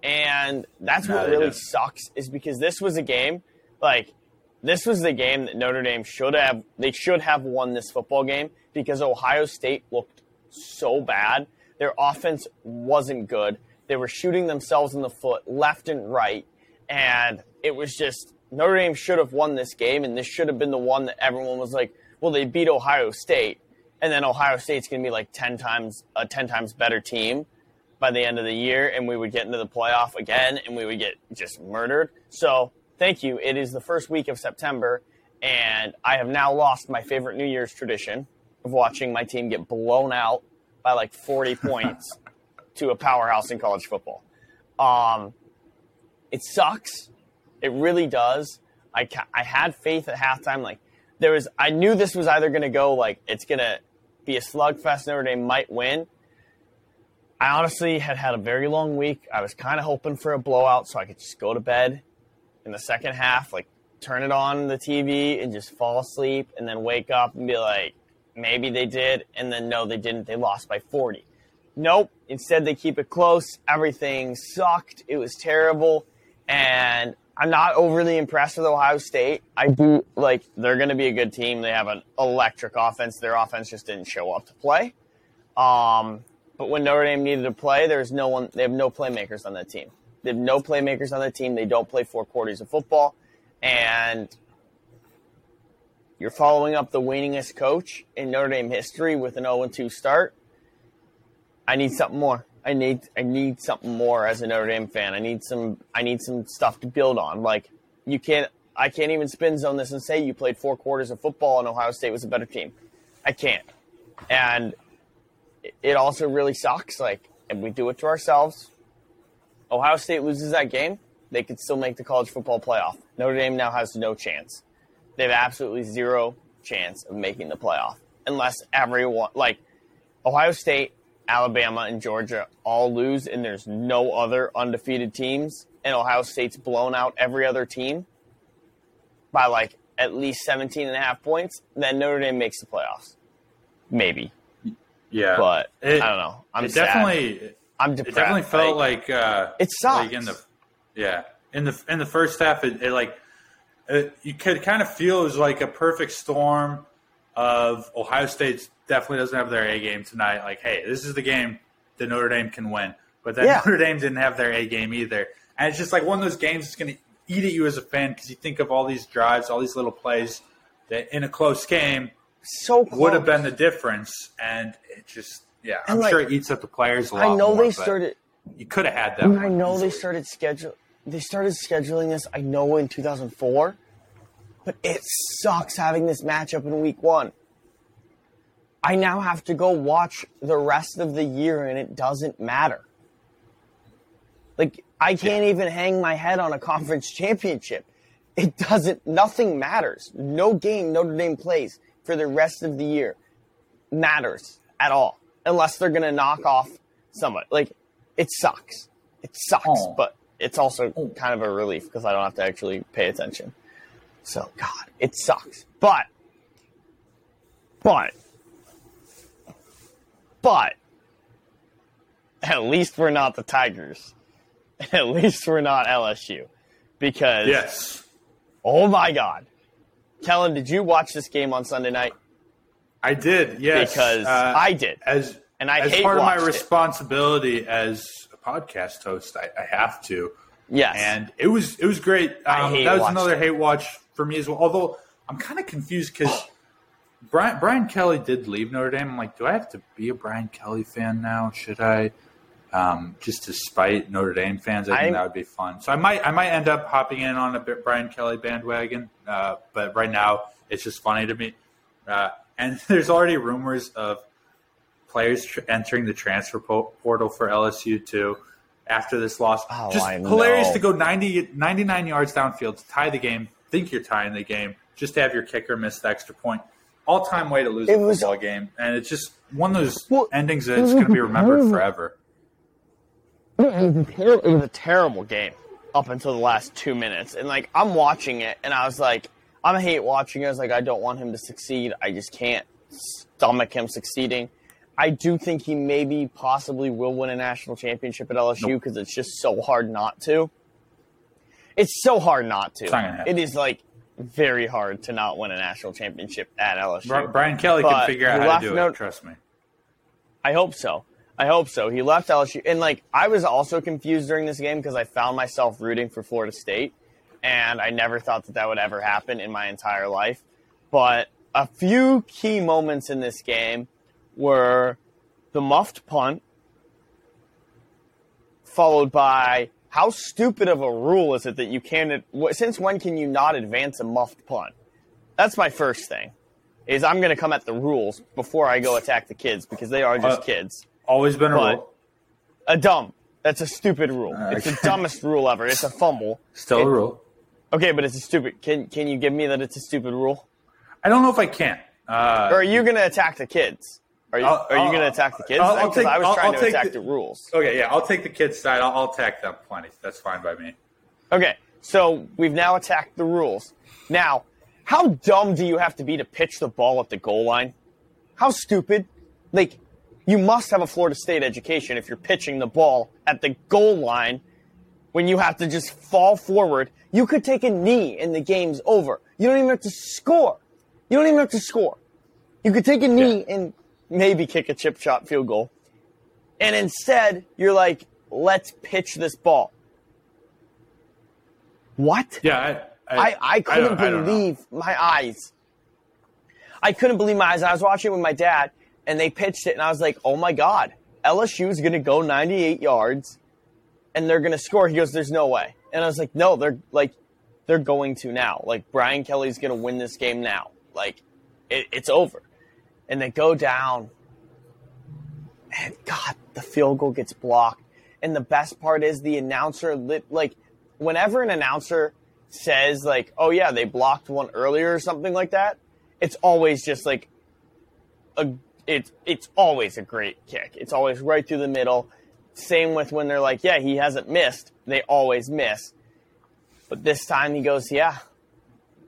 S1: And that's
S2: No,
S1: what really
S2: didn't.
S1: sucks is because this was a game like this was the game that Notre Dame should have they should have won this football game because Ohio State looked so bad. Their offense wasn't good. They were shooting themselves in the foot left and right and it was just Notre Dame should have won this game and this should have been the one that everyone was like, well they beat Ohio State and then Ohio State's going to be like 10 times a 10 times better team by the end of the year and we would get into the playoff again and we would get just murdered. So, thank you. It is the first week of September and I have now lost my favorite New Year's tradition of watching my team get blown out by like 40 points to a powerhouse in college football. Um, it sucks. It really does. I, ca- I had faith at halftime. Like there was, I knew this was either going to go like it's going to be a slugfest. Notre Dame might win. I honestly had had a very long week. I was kind of hoping for a blowout so I could just go to bed in the second half, like turn it on the TV and just fall asleep and then wake up and be like, maybe they did. And then no, they didn't. They lost by 40. Nope. Instead, they keep it close. Everything sucked. It was terrible. And I'm not overly impressed with Ohio State. I do like they're going to be a good team. They have an electric offense. Their offense just didn't show up to play. Um, but when Notre Dame needed to play, there's no one. They have no playmakers on that team. They have no playmakers on that team. They don't play four quarters of football, and you're following up the winningest coach in Notre Dame history with an 0-2 start. I need something more. I need I need something more as a Notre Dame fan. I need some I need some stuff to build on. Like you can't I can't even spin zone this and say you played four quarters of football and Ohio State was a better team. I can't. And it also really sucks. Like and we do it to ourselves, Ohio State loses that game, they could still make the college football playoff. Notre Dame now has no chance. They have absolutely zero chance of making the playoff unless everyone like Ohio State, Alabama, and Georgia all lose, and there's no other undefeated teams, and Ohio State's blown out every other team by like at least 17 and a half points, then Notre Dame makes the playoffs. Maybe.
S2: Yeah,
S1: But
S2: It-
S1: I don't know. I'm
S2: definitely
S1: I'm
S2: it definitely felt like, uh,
S1: It sucks.
S2: Like in the yeah in the in the first half, it, it like it, you could kind of feel it was like a perfect storm of Ohio State definitely doesn't have their A game tonight. Like, hey, this is the game that Notre Dame can win, but then
S1: Yeah.
S2: Notre Dame didn't have their A game either, and it's just like one of those games that's going to eat at you as a fan because you think of all these drives, all these little plays that in a close game
S1: so close.
S2: would have been the difference, and it just yeah, I'm
S1: like,
S2: sure it eats up the players a lot.
S1: I know
S2: more,
S1: they started.
S2: You could have had that.
S1: I know they started schedule. They started scheduling this. I know in 2004, but it sucks having this matchup in week one. I now have to go watch the rest of the year, and it doesn't matter. Like I can't even hang my head on a conference championship. It doesn't. Nothing matters. No game Notre Dame plays for the rest of the year matters at all, unless they're gonna knock off somebody. Like it sucks. It sucks,
S2: Oh.
S1: but it's also oh. kind of a relief because I don't have to actually pay attention. So God, it sucks. But, but, but, at least we're not the Tigers. At least we're not LSU, because
S2: Yes,
S1: oh my God, Kellen, did you watch this game on Sunday night?
S2: I did. Yes,
S1: Because
S2: Uh,
S1: I did.
S2: as
S1: And I
S2: as
S1: hate
S2: part of my
S1: watched it.
S2: responsibility as a podcast host, I, I have to.
S1: Yes.
S2: and it was it was great.
S1: I
S2: Um, that was another
S1: it.
S2: hate watch for me as well. Although I'm kind of confused because Brian Brian Kelly did leave Notre Dame. I'm like, do I have to be a Brian Kelly fan now? Should I? Um, just to spite Notre Dame fans, I think
S1: I'm-
S2: that would be fun. So I might I might end up hopping in on a bit Brian Kelly bandwagon. Uh, but right now, it's just funny to me. Uh, and there's already rumors of players tr- entering the transfer po- portal for LSU too after this loss.
S1: Oh,
S2: just
S1: I
S2: hilarious
S1: know.
S2: to go 90, 99 yards downfield to tie the game, think you're tying the game, just to have your kicker miss the extra point. All time way to lose
S1: It
S2: a
S1: was-
S2: football game. And it's just one of those
S1: Well,
S2: endings that's going to be remembered
S1: terrible.
S2: forever.
S1: it was, a ter- it was a terrible game up until the last two minutes. And like I'm watching it, and I was like, I'm hate watching it. I was like, I don't want him to succeed. I just can't stomach him succeeding. I do think he maybe possibly will win a national championship at LSU
S2: Nope.
S1: because it's just so hard not to. It's so hard not to.
S2: Not.
S1: It is like very hard to not win a national championship at LSU.
S2: Brian Kelly
S1: But
S2: can figure out how to do
S1: no-
S2: it. Trust me.
S1: I hope so. I hope so. He left LSU, and like I was also confused during this game because I found myself rooting for Florida State, and I never thought that that would ever happen in my entire life. But a few key moments in this game were the muffed punt, followed by how stupid of a rule is it that you can't? Since when can you not advance a muffed punt? That's my first thing. Is I'm going to come at the rules before I go attack the kids because they are just
S2: Uh,
S1: kids.
S2: Always been a
S1: But-
S2: rule.
S1: A dumb. That's a stupid rule. It's the dumbest rule ever. It's a fumble.
S2: Still
S1: it-
S2: a rule.
S1: Okay, but it's a stupid. Can can you give me that it's a stupid rule?
S2: I don't know if I can. Uh,
S1: Or are you going to attack the kids? Are you
S2: I'll-
S1: are you going to attack the kids? Because I was
S2: I'll-
S1: trying
S2: I'll
S1: to attack
S2: the-
S1: the rules.
S2: okay, yeah, I'll take the kids' side. I'll, I'll attack them plenty. That's fine by me.
S1: Okay, so we've now attacked the rules. Now, how dumb do you have to be to pitch the ball at the goal line? How stupid? Like, you must have a Florida State education if you're pitching the ball at the goal line when you have to just fall forward. You could take a knee and the game's over. You don't even have to score. You don't even have to score. You could take a knee and maybe kick a chip shot field goal. And instead, you're like, let's pitch this ball. What?
S2: Yeah, I,
S1: I, I couldn't
S2: don't- I
S1: believe my eyes. I couldn't believe my eyes. I was watching it with my dad, and they pitched it, and I was like, "Oh my god, LSU is going to go 98 yards and they're going to score. He goes, There's no way. And I was like, No, they're like, they're going to now. Like, Brian Kelly's going to win this game now. Like, it, it's over. And they go down. And God, the field goal gets blocked. And the best part is the announcer, lit, like, whenever an announcer says, like, oh, yeah, they blocked one earlier or something like that, it's always just like a it's it's always a great kick. It's always right through the middle. Same with when they're like, yeah, he hasn't missed. They always miss. But this time he goes, yeah,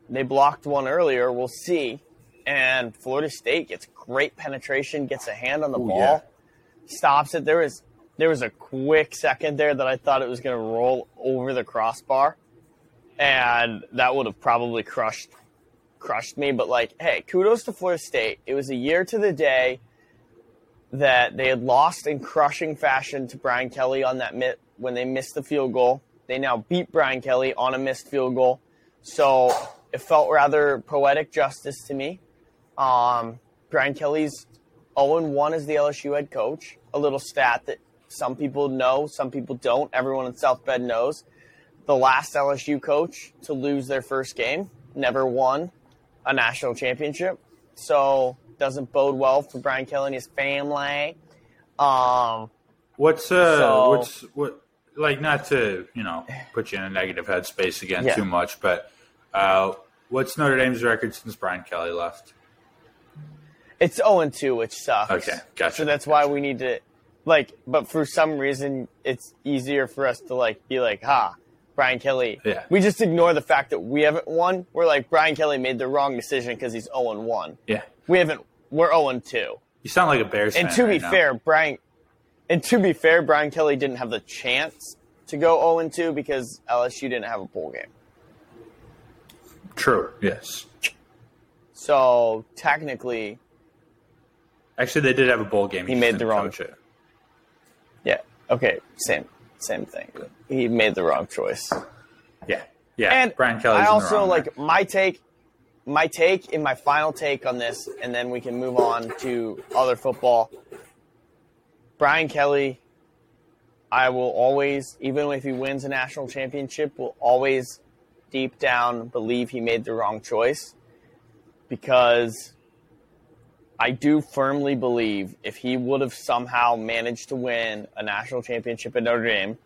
S1: they blocked one earlier. We'll see. And Florida State gets great penetration, gets a hand on the
S2: Ooh,
S1: ball,
S2: yeah.
S1: stops it. There was there was a quick second there that I thought it was going to roll over the crossbar, and that would have probably crushed crushed me. But like, hey, kudos to Florida State. It was a year to the day that they had lost in crushing fashion to Brian Kelly on that mit when they missed the field goal. They now beat Brian Kelly on a missed field goal. So it felt rather poetic justice to me. Um, Brian Kelly's 0 1 as the LSU head coach. A little stat that some people know, some people don't. Everyone in South Bend knows. The last LSU coach to lose their first game never won a national championship. So doesn't bode well for Brian Kelly and his family. Um,
S2: What's uh
S1: So-
S2: what's what like not to, you know, put you in a negative headspace again
S1: Yeah.
S2: too much, but uh what's Notre Dame's record since Brian Kelly left?
S1: It's 0 and 2, which sucks.
S2: Okay, gotcha,
S1: So that's why we need to, like, but for some reason, it's easier for us to, like, be like, ha, Brian Kelly.
S2: Yeah.
S1: We just ignore the fact that we haven't won. We're like, Brian Kelly made the wrong decision because he's 0 and 1.
S2: Yeah.
S1: We haven't, we're 0 and 2.
S2: You sound like a Bears
S1: And to
S2: right
S1: be
S2: now.
S1: fair, Brian, and to be fair, Brian Kelly didn't have the chance to go 0 and 2 because LSU didn't have a bowl game.
S2: True. Yes.
S1: So technically,
S2: Actually, they did have a bowl game.
S1: He
S2: just
S1: made the wrong-
S2: choice.
S1: yeah, okay, same, same thing. He made the wrong choice.
S2: Yeah. Yeah.
S1: And
S2: Brian Kelly.
S1: I also like my take, my take in my final take on this, and then we can move on to other football. Brian Kelly, I will always, even if he wins a national championship, will always deep down believe he made the wrong choice because I do firmly believe if he would have somehow managed to win a national championship at Notre Dame,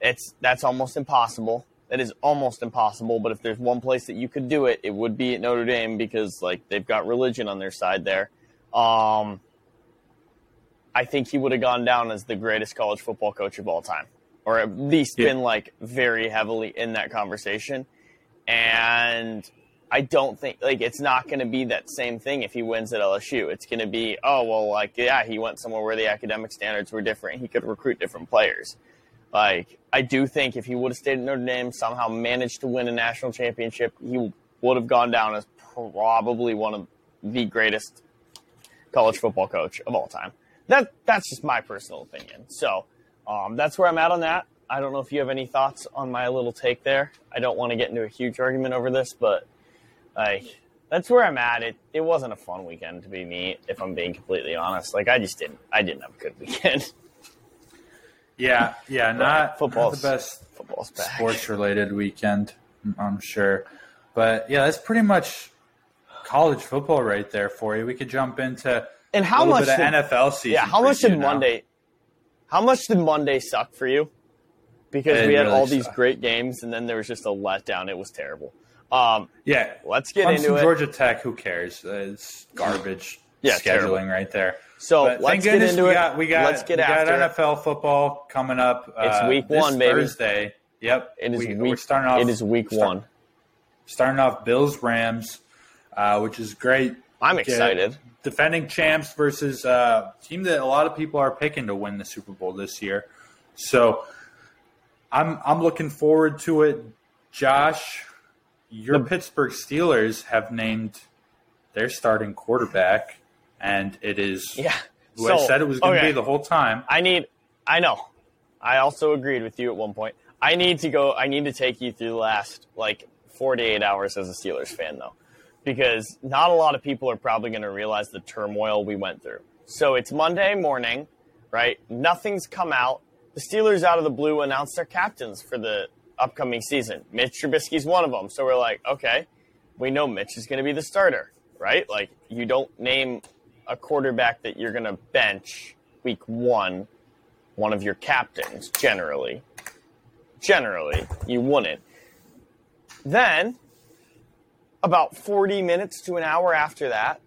S1: it's that's almost impossible. That is almost impossible. But if there's one place that you could do it, it would be at Notre Dame because like they've got religion on their side there. Um, I think he would have gone down as the greatest college football coach of all time, or at least
S2: Yeah.
S1: been like very heavily in that conversation. And I don't think like it's not going to be that same thing if he wins at LSU. It's going to be oh well, like yeah, he went somewhere where the academic standards were different. He could recruit different players. Like I do think if he would have stayed at Notre Dame, somehow managed to win a national championship, he would have gone down as probably one of the greatest college football coach of all time. That that's just my personal opinion. So um, that's where I'm at on that. I don't know if you have any thoughts on my little take there. I don't want to get into a huge argument over this, but like that's where I'm at. It it wasn't a fun weekend to be me, if I'm being completely honest. Like I just didn't I didn't have a good weekend.
S2: Yeah. Yeah. Not,
S1: Football's-
S2: the best
S1: Football's back.
S2: sports related weekend, I'm sure. But yeah, that's pretty much college football right there for you. We could jump into
S1: And how much did,
S2: NFL season.
S1: Yeah, how much did
S2: now.
S1: Monday? How much did Monday suck for you? Because
S2: It
S1: we had
S2: really
S1: all these
S2: sucked.
S1: great games, and then there was just a letdown. It was terrible. Um,
S2: Yeah.
S1: let's get
S2: Clemson,
S1: into it.
S2: Georgia Tech, who cares? Uh, It's garbage
S1: Yeah,
S2: scheduling
S1: terrible.
S2: right there.
S1: So
S2: But
S1: let's get into
S2: we
S1: it.
S2: Got, we got,
S1: Let's get
S2: we
S1: after
S2: got. NFL football coming up.
S1: It's
S2: uh,
S1: week
S2: this
S1: one, baby.
S2: Thursday. Yep.
S1: It is
S2: we,
S1: week.
S2: We're starting off.
S1: it is week
S2: start-
S1: one.
S2: Starting off Bills Rams, uh, which is great.
S1: I'm excited.
S2: defending champs versus a team that a lot of people are picking to win the Super Bowl this year. So I'm I'm looking forward to it. Josh, your Pittsburgh Steelers have named their starting quarterback, and it is
S1: Yeah.
S2: who I said it was going to
S1: okay.
S2: be the whole time.
S1: I need. I know. I also agreed with you at one point. I need to go. I need to take you through the last like 48 hours as a Steelers fan, though, because not a lot of people are probably going to realize the turmoil we went through. So it's Monday morning. right? Nothing's come out. The Steelers, out of the blue, announced their captains for the upcoming season. Mitch Trubisky's one of them. So we're like, okay, we know Mitch is going to be the starter, right? Like, you don't name a quarterback that you're going to bench week one, one of your captains, generally. Generally, you wouldn't. Then, about 40 minutes to an hour after that,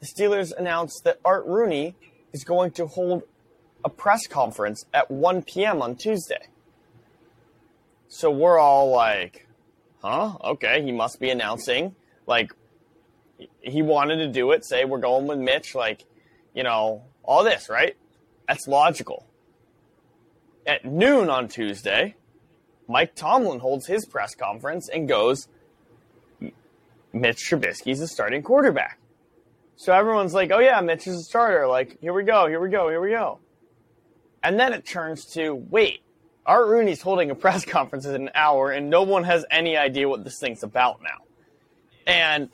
S1: the Steelers announced that Art Rooney is going to hold a press conference at 1 p.m. on Tuesday. So we're all like, huh? Okay, he must be announcing. Like, he wanted to do it, say we're going with Mitch, like, you know, all this, right? That's logical. At noon on Tuesday, Mike Tomlin holds his press conference and goes, Mitch Trubisky's the starting quarterback. So everyone's like, oh yeah, Mitch is a starter. Like, here we go, here we go, here we go. And then it turns to, wait, Art Rooney's holding a press conference in an hour and no one has any idea what this thing's about now. And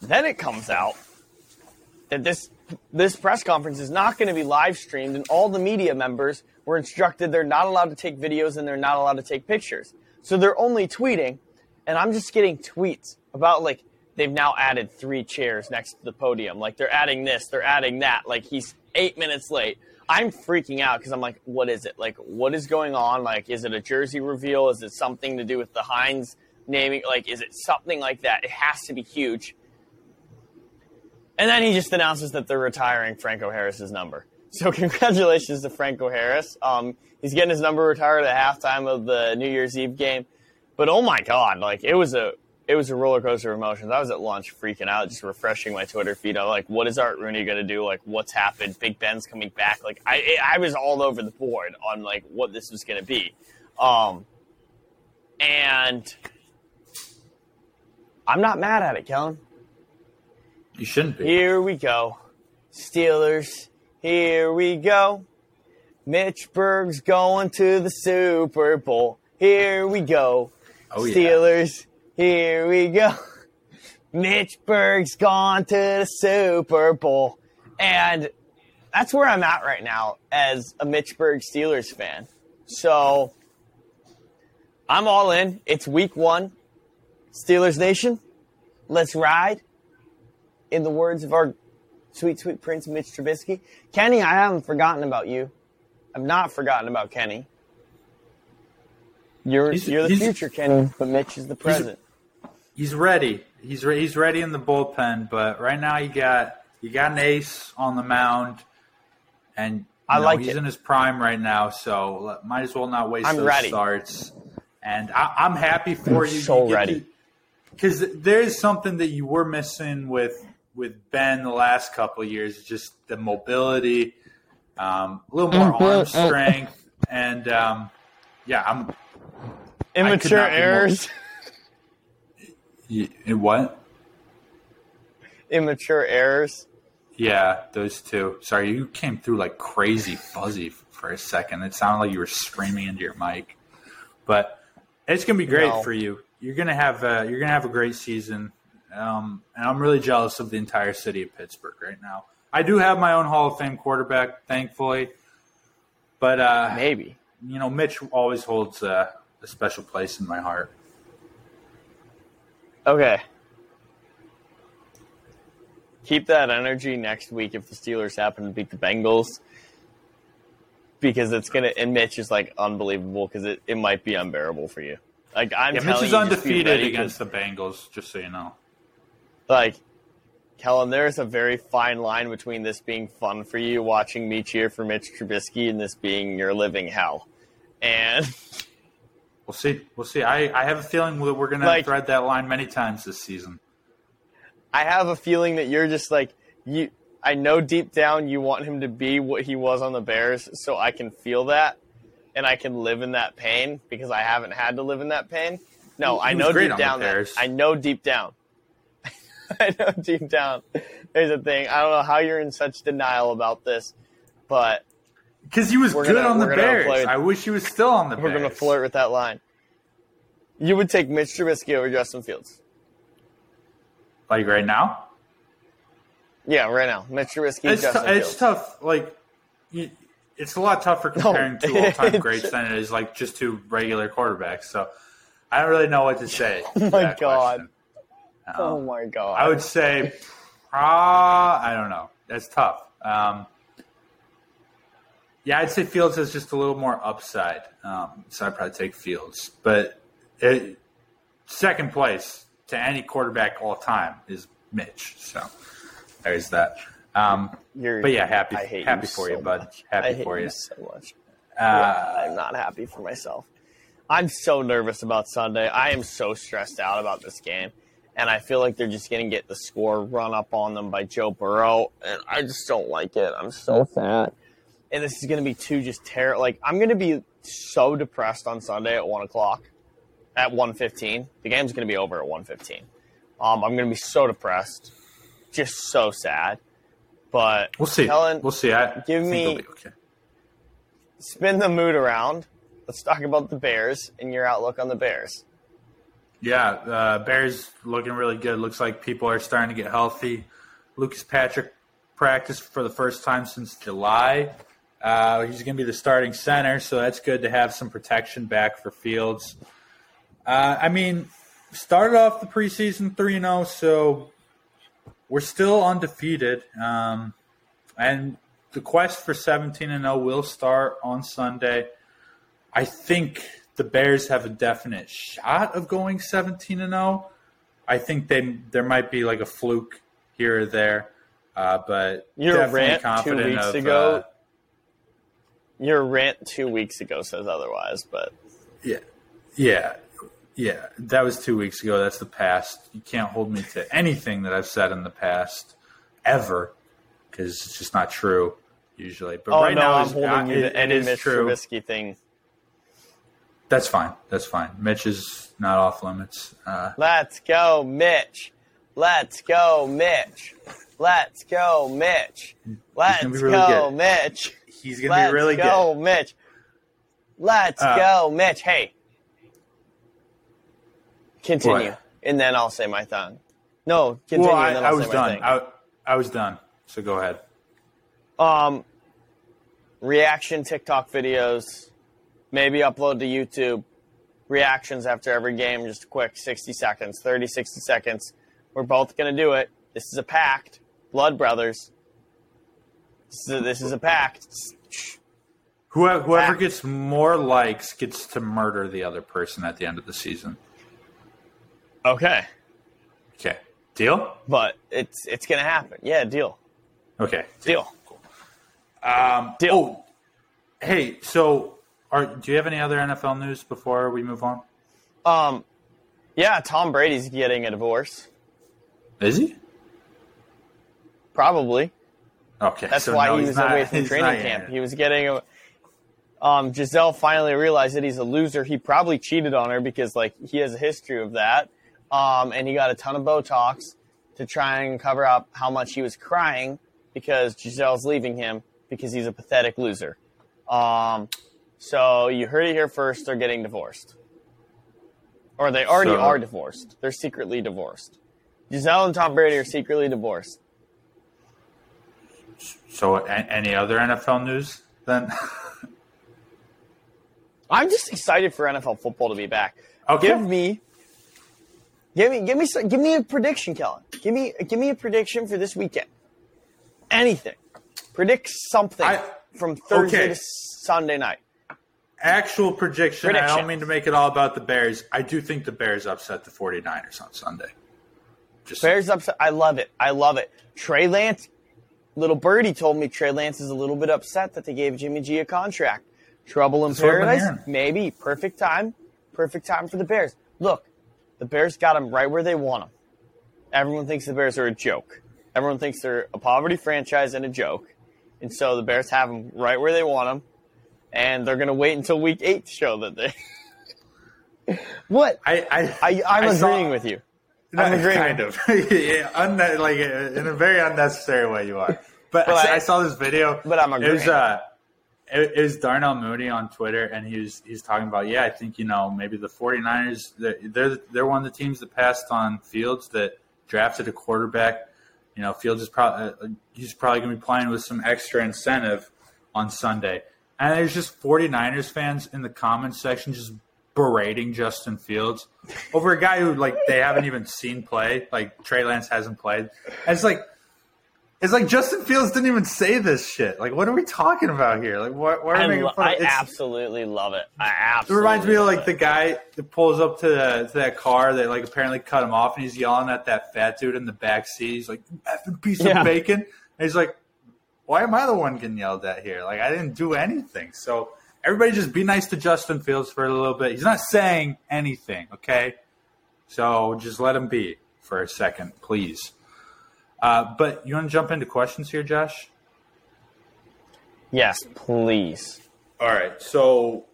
S1: then it comes out that this this press conference is not going to be live streamed and all the media members were instructed they're not allowed to take videos and they're not allowed to take pictures. So they're only tweeting and I'm just getting tweets about like they've now added three chairs next to the podium. Like they're adding this, they're adding that. Like he's 8 minutes late. I'm freaking out because I'm like, what is it? Like, what is going on? Like, is it a jersey reveal? Is it something to do with the Heinz naming? Like, is it something like that? It has to be huge. And then he just announces that they're retiring Franco Harris's number. So congratulations to Franco Harris. Um, he's getting his number retired at halftime of the New Year's Eve game. But oh my God, like it was a it was a roller coaster of emotions. I was at lunch freaking out, just refreshing my Twitter feed. I'm like, what is Art Rooney going to do? Like, what's happened? Big Ben's coming back. Like, I I was all over the board on like what this was going to be, um, and I'm not mad at it, Kellen.
S2: You shouldn't be.
S1: Here we go, Steelers. Here we go. Mitch Berg's going to the Super Bowl. Here we go.
S2: Oh, yeah.
S1: Here we go. Mitch Berg's gone to the Super Bowl. And that's where I'm at right now as a Mitch Berg Steelers fan. So I'm all in. It's week one. Steelers Nation, let's ride. In the words of our sweet, sweet Prince Mitch Trubisky. Kenny, I haven't forgotten about you. I've not forgotten about Kenny. You're,
S2: He's-
S1: you're the future, Kenny, but Mitch is the present.
S2: He's ready. He's re- he's ready in the bullpen, but right now you got you got an ace on the mound, and
S1: I
S2: know,
S1: like
S2: he's
S1: it.
S2: in his prime right now. So might as well not waste
S1: I'm
S2: those
S1: ready.
S2: starts. And I, I'm happy for
S1: I'm
S2: you.
S1: so ready.
S2: because there is something that you were missing with with Ben the last couple of years. Just the mobility, um, a little more arm strength, and um, yeah, I'm.
S1: Immature
S2: not more-
S1: errors.
S2: y- What?
S1: Immature errors.
S2: Yeah, those two. Sorry, you came through like crazy fuzzy for a second. It sounded like you were screaming into your mic. But it's gonna be great
S1: No.
S2: for you. You're gonna have a, you're gonna have a great season, um, and I'm really jealous of the entire city of Pittsburgh right now. I do have my own Hall of Fame quarterback, thankfully, but uh,
S1: Maybe.
S2: you know, Mitch always holds uh, a special place in my heart.
S1: Okay. Keep that energy next week if the Steelers happen to beat the Bengals. Because it's gonna and Mitch is like unbelievable because it, it might be unbearable for you. Like I'm
S2: Yeah,
S1: telling
S2: Mitch is
S1: you,
S2: undefeated against the Bengals, just so you know.
S1: like Kellen, there's a very fine line between this being fun for you watching me cheer for Mitch Trubisky and this being your living hell. And
S2: We'll see. We'll see. I, I have a feeling that we're going to
S1: Like-
S2: thread that line many times this season.
S1: I have a feeling that you're just like you. I know deep down you want him to be what he was on the Bears, so I can feel that, and I can live in that pain because I haven't had to live in that pain. No,
S2: He-
S1: I know deep down that I know deep down. I know deep down. There's a thing. I don't know how you're in such denial about this, but
S2: Because he was
S1: We're
S2: good
S1: gonna-
S2: on the
S1: we're
S2: Bears.
S1: play-
S2: I wish he was still on the
S1: we're
S2: Bears.
S1: gonna flirt with that line. You would take Mitch Trubisky over Justin Fields.
S2: Like right now?
S1: Yeah, right now, Mitch Trubisky,
S2: It's,
S1: Justin
S2: tou- it's tough. Like, you, it's a lot tougher comparing two all time greats than it is like just two regular quarterbacks. So I don't really know what to say.
S1: Oh my God.
S2: question.
S1: Oh my god.
S2: I would say, ah, I don't know. That's tough. Um, yeah, I'd say Fields has just a little more upside, um, so I'd probably take Fields. But it, second place to any quarterback all time is Mitch. So there's that. Um,
S1: You're,
S2: but yeah, happy happy
S1: you
S2: for
S1: so
S2: you, bud.
S1: much.
S2: Happy
S1: I hate
S2: for you.
S1: so much.
S2: Uh,
S1: I'm not happy for myself. I'm so nervous about Sunday. I am so stressed out about this game. And I feel like they're just going to get the score run up on them by Joe Burrow. And I just don't like it. I'm so sad. And this is going to be two just terrible. Like, I'm going to be so depressed on Sunday at 1 o'clock, at 1.15. The game's going to be over at 1.15. Um, I'm going to be so depressed. Just so sad. But
S2: we'll see.
S1: Kellen,
S2: we'll see. I
S1: give me-
S2: okay.
S1: spin the mood around. Let's talk about the Bears and your outlook on the Bears.
S2: Yeah, uh, Bears looking really good. Looks like people are starting to get healthy. Lucas Patrick practiced for the first time since July. Uh, he's going to be the starting center, so that's good to have some protection back for Fields. Uh, I mean, started off the preseason 3 0, so we're still undefeated. Um, and the quest for 17 0 will start on Sunday. I think the Bears have a definite shot of going 17 and 0. I think they there might be like a fluke here or there, uh, but
S1: Your rant two weeks
S2: of,
S1: ago-
S2: uh,
S1: Your rant two weeks ago says otherwise, but
S2: yeah, yeah, yeah. That was two weeks ago. That's the past. You can't hold me to anything that I've said in the past ever because it's just not true usually. But
S1: oh
S2: right
S1: no,
S2: now,
S1: I'm
S2: is-
S1: holding
S2: uh,
S1: you to
S2: it
S1: any Mitch
S2: true.
S1: Trubisky thing.
S2: That's fine. That's fine. Mitch is not off limits. Uh,
S1: Let's go, Mitch. Let's go, Mitch. Let's go, Mitch. Let's
S2: really
S1: go,
S2: good.
S1: Mitch.
S2: He's going to be really
S1: go,
S2: good.
S1: Mitch. Let's
S2: Uh,
S1: go, Mitch. Hey, continue,
S2: What?
S1: and then I'll say my thing. No, continue,
S2: Well, I,
S1: and then
S2: I was
S1: say my
S2: done.
S1: thing.
S2: I, I was done. So go ahead.
S1: Um, reaction TikTok videos, maybe upload to YouTube. Reactions after every game, just a quick 60 seconds, 30, 60 seconds. We're both going to do it. This is a pact. Blood brothers. This is a, this is a pact.
S2: Whoever, whoever
S1: Fact.
S2: gets more likes gets to murder the other person at the end of the season.
S1: Okay.
S2: Okay. Deal?
S1: But it's it's going to happen. Yeah, deal.
S2: Okay.
S1: Deal.
S2: Um,
S1: Deal.
S2: Oh, hey, so are, do you have any other NFL news before we move on?
S1: Um, yeah, Tom Brady's getting a divorce.
S2: Is he?
S1: Probably.
S2: Okay.
S1: That's
S2: so
S1: why
S2: no,
S1: he was
S2: not-
S1: away from training camp. He was getting a. Um, Gisele finally realized that he's a loser. He probably cheated on her because like he has a history of that. Um, and he got a ton of Botox to try and cover up how much he was crying because Gisele's leaving him because he's a pathetic loser. Um, so you heard it here first. They're getting divorced, or they already
S2: So-
S1: are divorced. They're secretly divorced. Gisele and Tom Brady are secretly divorced.
S2: So any other NFL news then?
S1: I'm just excited for NFL football to be back.
S2: Okay.
S1: Give me, give me, give me, some, give me a prediction, Kellen. Give me, give me a prediction for this weekend. Anything. Predict something
S2: I-
S1: from Thursday
S2: okay.
S1: to Sunday night.
S2: Actual prediction. I don't mean to make it all about the Bears. I do think the Bears upset the 49ers on Sunday. Just
S1: Bears upset. I love it. I love it. Trey Lance, little birdie told me Trey Lance is a little bit upset that they gave Jimmy G a contract. Trouble in
S2: That's what I've been
S1: paradise? Maybe. Perfect time. Perfect time for the Bears. Look, the Bears got them right where they want them. Everyone thinks the Bears are a joke. Everyone thinks they're a poverty franchise and a joke. And so the Bears have them right where they want them. And they're going to wait until week eight to show that they. what?
S2: I, I,
S1: I, I'm
S2: I saw-
S1: agreeing with you. I'm agreeing.
S2: kind of, yeah, unne- like uh, in a very unnecessary way. You are, but, I,
S1: I-
S2: saw this video.
S1: but I'm
S2: It was uh, it, it was Darnell Mooney on Twitter, and he was he's talking about yeah, I think you know maybe the 49ers they're they're, they're one of the teams that passed on Fields that drafted a quarterback. You know, Fields is probably he's probably going to be playing with some extra incentive on Sunday, and there's just 49ers fans in the comments section just berating Justin Fields over a guy who like they haven't even seen play. Like Trey Lance hasn't played. And it's like it's like Justin Fields didn't even say this shit. Like, what are we talking about here? Like, what? why are
S1: I,
S2: we making
S1: lo-
S2: fun?
S1: I
S2: it's-
S1: absolutely love it. I
S2: It reminds me of like
S1: it.
S2: the guy that pulls up to, the, to that car that like apparently cut him off, and he's yelling at that fat dude in the back seat. He's like, "You "Effing piece
S1: Yeah.
S2: of bacon!" And he's like, "Why am I the one getting yelled at here? Like, I didn't do anything." So everybody, just be nice to Justin Fields for a little bit. He's not saying anything, okay? So just let him be for a second, please. Uh, but you want to jump into questions here, Josh?
S1: Yes, please.
S2: All right. So,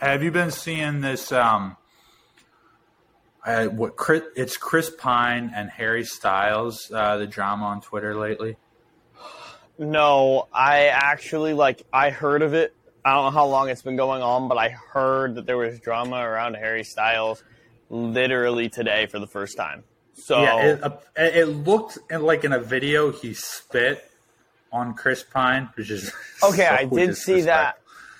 S2: have you been seeing this? Um, uh, what Chris, it's Chris Pine and Harry Styles, uh, the drama on Twitter lately.
S1: No, I actually like. I heard of it. I don't know how long it's been going on, but I heard that there was drama around Harry Styles literally today for the first time. So
S2: Yeah, it, uh, it looked like in a video he spit on Chris Pine, which is
S1: okay,
S2: so
S1: I did see that.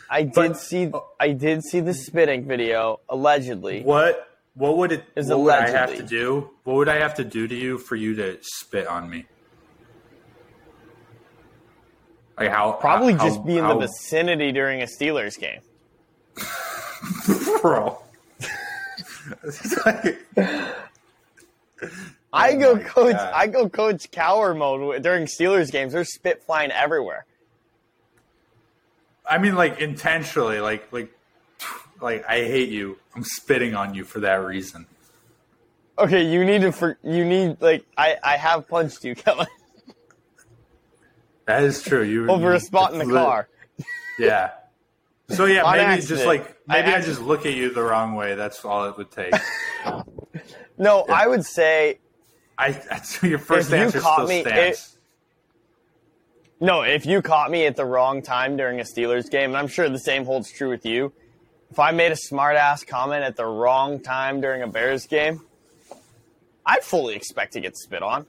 S1: I did
S2: But-
S1: see. I did see the spitting video allegedly.
S2: What what would it?
S1: Is
S2: what would I have to do? What would I have to do to you for you to spit on me? Like how?
S1: Probably
S2: how-
S1: just be in
S2: how-
S1: the vicinity during a Steelers game.
S2: bro. Like-
S1: I
S2: Oh
S1: go coach.
S2: God.
S1: I go coach Cowher mode during Steelers games. There's spit flying everywhere.
S2: I mean, like intentionally, like like like I hate you. I'm spitting on you for that reason.
S1: Okay, you need to. For, you need like I. I have punched you, Kellen,
S2: That is true. You
S1: over
S2: you-
S1: a spot in the
S2: lit-
S1: car.
S2: Yeah. So yeah, maybe just like maybe I,
S1: I
S2: just look at you the wrong way. That's all it would take.
S1: No, I would say
S2: I that's your first
S1: you
S2: answer
S1: caught
S2: still
S1: me,
S2: stands.
S1: no. If you caught me at the wrong time during a Steelers game, and I'm sure the same holds true with you. If I made a smart ass comment at the wrong time during a Bears game, I'd fully expect to get spit on.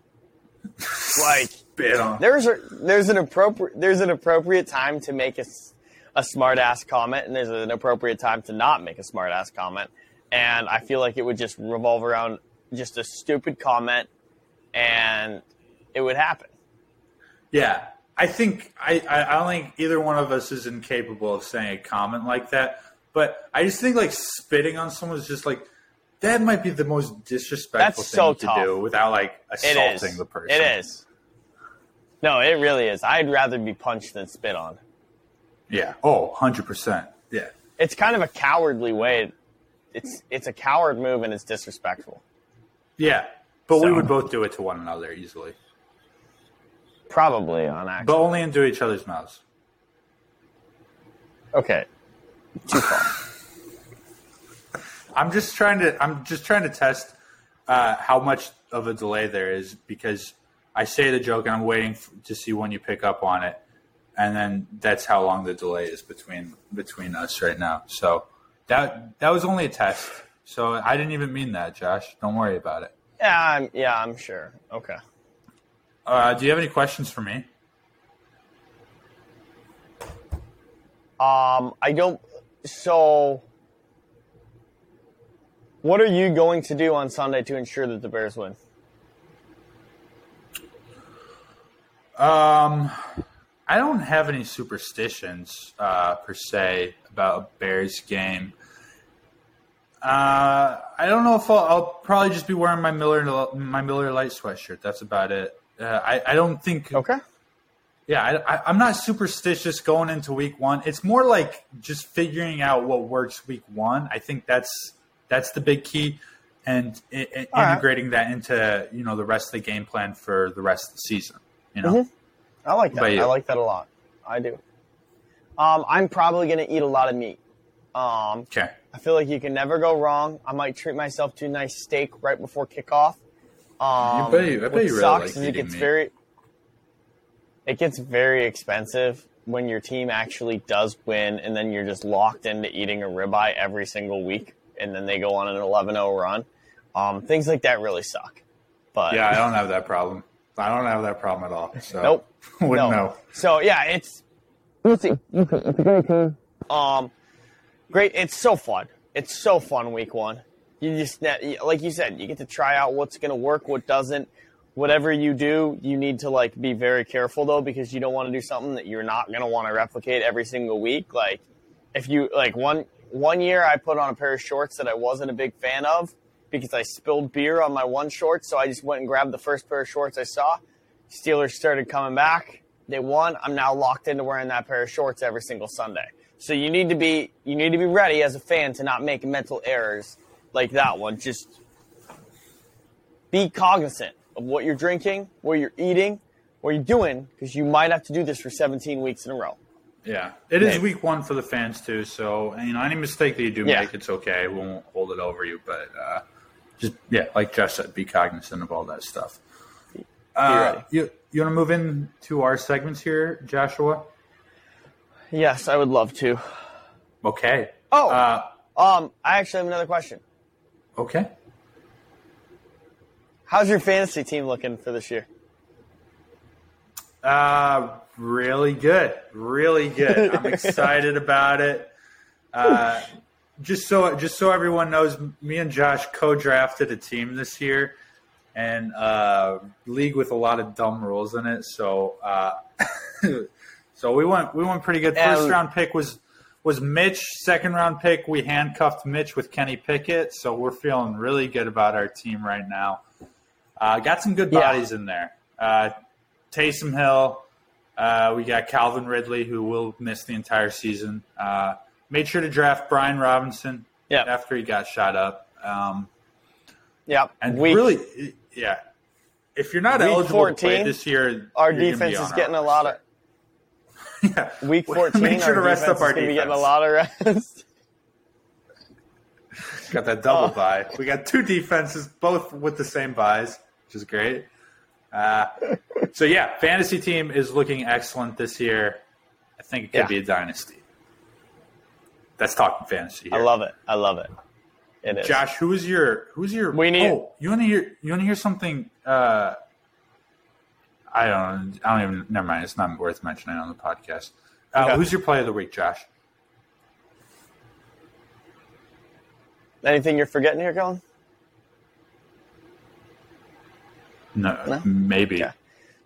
S1: Like
S2: Spit on.
S1: there's a there's an appropriate there's an appropriate time to make a smart ass comment and there's an appropriate time to not make a smart ass comment and i feel like it would just revolve around just a stupid comment and it would happen
S2: Yeah, I think I, I I don't think either one of us is incapable of saying a comment like that. But I just think like spitting on someone is just like that might be the most disrespectful
S1: That's
S2: thing
S1: so
S2: to
S1: tough.
S2: do without like assaulting the person.
S1: it is no it really is i'd rather be punched than spit on
S2: Yeah. Oh, 100 percent. Yeah.
S1: it's kind of a cowardly way it's it's a coward move and it's disrespectful
S2: Yeah. But we would both do it to one another easily,
S1: probably on accident
S2: but only into each other's mouths.
S1: okay too far
S2: I'm just trying to. I'm just trying to test uh, how much of a delay there is because I say the joke and I'm waiting f- to see when you pick up on it, and then that's how long the delay is between between us right now. So that that was only a test. So I didn't even mean that, Josh. Don't worry about it.
S1: Yeah, I'm, yeah, I'm sure. Okay.
S2: Uh, do you have any questions for me?
S1: Um, I don't. So, what are you going to do on Sunday to ensure that the Bears win?
S2: Um, I don't have any superstitions uh, per se about a Bears game. Uh, I don't know if I'll, I'll probably just be wearing my Miller my Miller Lite sweatshirt. That's about it. Uh, I I don't think.
S1: Okay.
S2: Yeah, I, I, I'm not superstitious going into week one. It's more like just figuring out what works week one. I think that's that's the big key, and i i-
S1: All right.
S2: integrating that into you know the rest of the game plan for the rest of the season. You know.
S1: I like that. I like that a lot. I do. Um, I'm probably going to eat a lot of meat. Um,
S2: Okay.
S1: I feel like you can never go wrong. I might treat myself to a nice steak right before kickoff. Um,
S2: bet you- I bet you really
S1: sucks
S2: like
S1: is it gets
S2: meat.
S1: very, it gets very expensive when your team actually does win, and then you're just locked into eating a ribeye every single week, and then they go on an 11-0 run. Um, things like that really suck. But
S2: Yeah, I don't have that problem. I don't have that problem at all. So
S1: Nope.
S2: wouldn't
S1: no.
S2: know.
S1: So yeah, it's we'll see. We'll. It's a great team. Um, great. It's so fun. It's so fun week one. You just like you said, you get to try out what's going to work, what doesn't. Whatever you do, you need to like be very careful though because you don't want to do something that you're not going to want to replicate every single week. Like if you like one one year I put on a pair of shorts that I wasn't a big fan of because I spilled beer on my one short, so I just went and grabbed the first pair of shorts I saw. Steelers started coming back. They won. I'm now locked into wearing that pair of shorts every single Sunday. So you need to be you need to be ready as a fan to not make mental errors like that one. Just be cognizant of what you're drinking, what you're eating, what you're doing, because you might have to do this for 17 weeks in a row.
S2: Yeah, it is week one for the fans too. So you know, any mistake that you do
S1: Yeah.
S2: make, it's okay. We won't hold it over you, but uh, just yeah, like Josh said, be cognizant of all that stuff. Uh, you you want to move into our segments here, Joshua?
S1: Yes, I would love to.
S2: Okay.
S1: Oh,
S2: Uh,
S1: um, I actually have another question.
S2: okay.
S1: How's your fantasy team looking for this year?
S2: Uh, really good, really good. I'm excited about it. Uh, just so just so everyone knows, me and Josh co-drafted a team this year, and uh, league with a lot of dumb rules in it. So, uh, so we went we went pretty good. First round pick was was Mitch. Second round pick, we handcuffed Mitch with Kenny Pickett. So we're feeling really good about our team right now. Uh, got some good
S1: Yeah.
S2: bodies in there. Uh, Taysom Hill. Uh, we got Calvin Ridley, who will miss the entire season. Uh, made sure to draft Brian Robinson
S1: Yeah.
S2: after he got shot up. Um,
S1: Yep.
S2: and
S1: Week-
S2: really, yeah, if you're not eligible to play
S1: 14,
S2: this year,
S1: our
S2: you're gonna be
S1: defense is getting a lot of
S2: yeah.
S1: week 14.
S2: Make sure to rest up our
S1: be getting a lot of rest.
S2: Got that double
S1: Oh.
S2: bye. We got two defenses, both with the same byes, which is great. Uh, so yeah, fantasy team is looking excellent this year. I think it could
S1: Yeah.
S2: be a dynasty. That's talking fantasy.
S1: I love it. I love it. It is.
S2: Josh, who is your who's your?
S1: We need-
S2: Oh, you want to hear? You want to hear something? Uh, I don't. I don't even. Never mind. It's not worth mentioning on the podcast. Uh,
S1: Okay.
S2: Who's your play of the week, Josh?
S1: Anything you're forgetting here, Colin?
S2: No,
S1: No?
S2: maybe.
S1: Okay.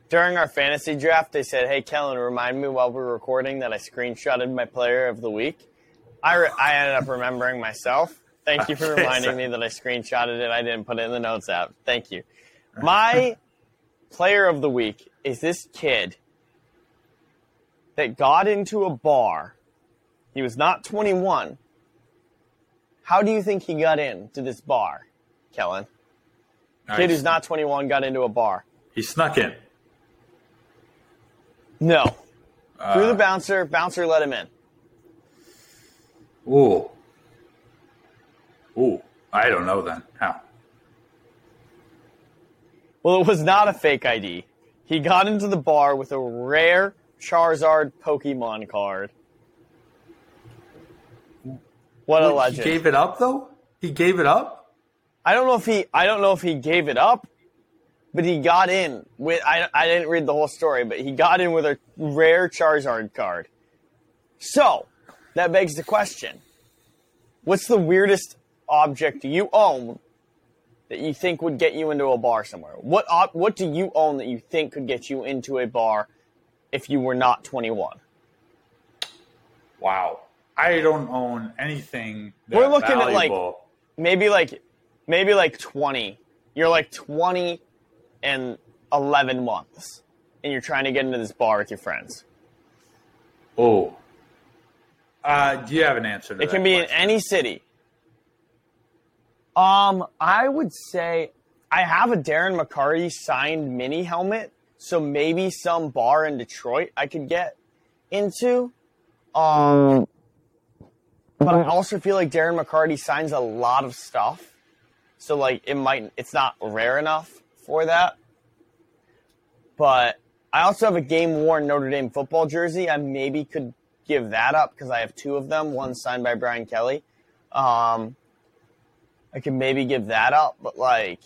S1: During our fantasy draft, they said, "Hey, Kellen, remind me while we're recording that I screenshotted my player of the week." I, re- I ended up remembering myself. Thank you for reminding me that I screenshotted it. I didn't put it in the notes app. Thank you. My player of the week is this kid that got into a bar. He was not 21. How do you think he got into this bar, Kellen?
S2: Nice.
S1: Kid who's not 21 got into a bar.
S2: He snuck in.
S1: No.
S2: Uh,
S1: Through the bouncer, bouncer let him in.
S2: Ooh. Ooh. I don't know then. How?
S1: Well, it was not a fake ID. He got into the bar with a rare Charizard Pokemon card. What a
S2: Wait,
S1: legend!
S2: He gave it up though. He gave it up.
S1: I don't know if he I don't know if he gave it up, but he got in with I, I didn't read the whole story, but he got in with a rare Charizard card. So, that begs the question. What's the weirdest object you own that you think would get you into a bar somewhere? What op- what do you own that you think could get you into a bar if you were not 21?
S2: Wow. I don't own anything. That
S1: We're looking at, like- maybe like maybe like 20 you're like 20 and 11 months and you're trying to get into this bar with your friends
S2: Oh. Uh, do you have an answer to
S1: it
S2: that
S1: can be in any city. Um i would say i have a darren mccarty signed mini helmet so maybe some bar in detroit i could get into. Um but i also feel like darren mccarty signs a lot of stuff so like it might it's not rare enough for that. But i also have a game worn notre dame football jersey i maybe could give that up because i have two of them one signed by brian kelly. Um i could maybe give that up but like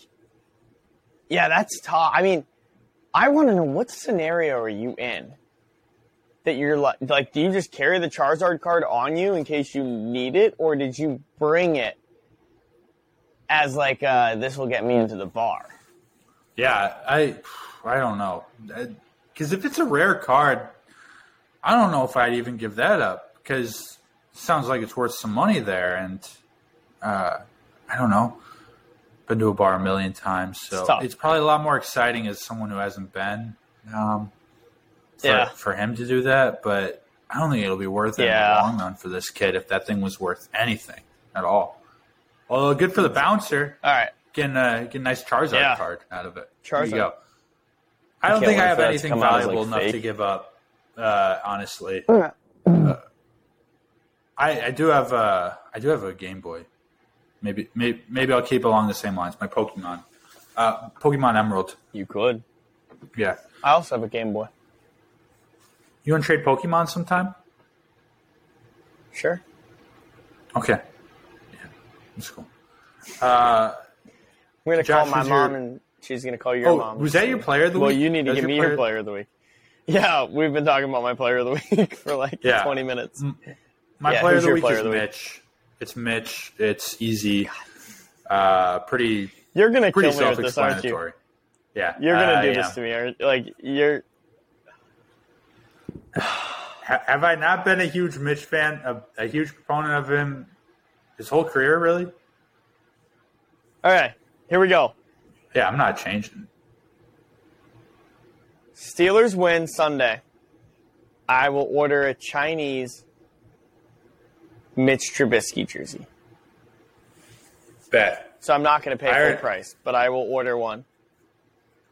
S1: yeah that's tough. I mean i want to know what scenario are you in that you're like, like, do you just carry the Charizard card on you in case you need it, or did you bring it as like, uh, this will get me into the bar?
S2: Yeah, I I don't know. Because if it's a rare card, I don't know if I'd even give that up because it sounds like it's worth some money there, and uh, I don't know. Been to a bar a million times, so
S1: It's
S2: it's, probably a lot more exciting as someone who hasn't been. Um, for,
S1: Yeah.
S2: for him to do that, but I don't think it'll be worth it in the long run for this kid if that thing was worth anything at all. Although good for the bouncer,
S1: All right.
S2: getting a, getting a nice Charizard
S1: Yeah.
S2: card out of it. There you
S1: Charizard.
S2: go. I don't think I have
S1: for that to
S2: anything
S1: come out as,
S2: valuable
S1: like,
S2: enough to give up. Uh, honestly, Uh, I, I do have a I do have a Game Boy. Maybe maybe maybe I'll keep along the same lines. My Pokemon, uh, Pokemon Emerald.
S1: You could.
S2: Yeah,
S1: I also have a Game Boy.
S2: you want to trade Pokemon sometime?
S1: Sure.
S2: Okay, yeah, that's cool. Uh,
S1: We're gonna
S2: Josh,
S1: call my
S2: who's your-
S1: mom, and she's gonna call your
S2: oh,
S1: mom.
S2: was that your player of the
S1: Well,
S2: week?
S1: you need to
S2: That was
S1: give me
S2: player-
S1: your player of the week. Yeah, we've been talking about my player of the week for like
S2: Yeah.
S1: 20 minutes.
S2: My
S1: Yeah,
S2: player of the week
S1: player
S2: is
S1: of the week?
S2: Mitch. It's Mitch. It's easy. Uh, pretty
S1: You're gonna
S2: pretty
S1: kill me with this, aren't you?
S2: self-explanatory. Yeah,
S1: You're gonna
S2: I
S1: do
S2: am.
S1: this to me, aren't like you're.
S2: Have I not been a huge Mitch fan, a, a huge proponent of him his whole career? Really?
S1: All right, here we go.
S2: Yeah, I'm not changing.
S1: Steelers win Sunday. I will order a Chinese Mitch Trubisky jersey.
S2: Bet.
S1: So I'm not going to pay full price, but I will order one.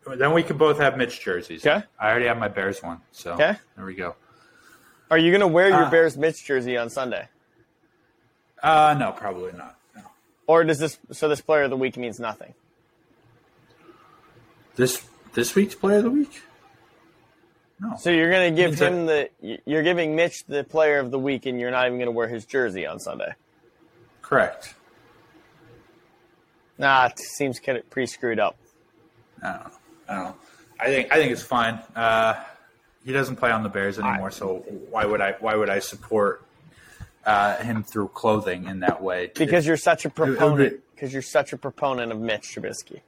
S2: Then we can both have Mitch jerseys.
S1: Okay.
S2: I already have my Bears one, so
S1: Okay.
S2: there we go.
S1: Are you going to wear your
S2: Uh,
S1: Bears Mitch jersey on Sunday,
S2: Uh, no, probably not. No.
S1: or does this so this player of the week means nothing?
S2: This this week's player of the week? No.
S1: So you're going to give him the you're giving Mitch the player of the week, and you're not even going to wear his jersey on Sunday.
S2: Correct.
S1: Nah, it seems kind of pretty screwed up.
S2: I don't know. I don't know. I think I think it's fine. Uh, he doesn't play on the Bears anymore, so why would I why would I support uh, him through clothing in that way?
S1: Because you're such a proponent. Because you're such a proponent of Mitch Trubisky.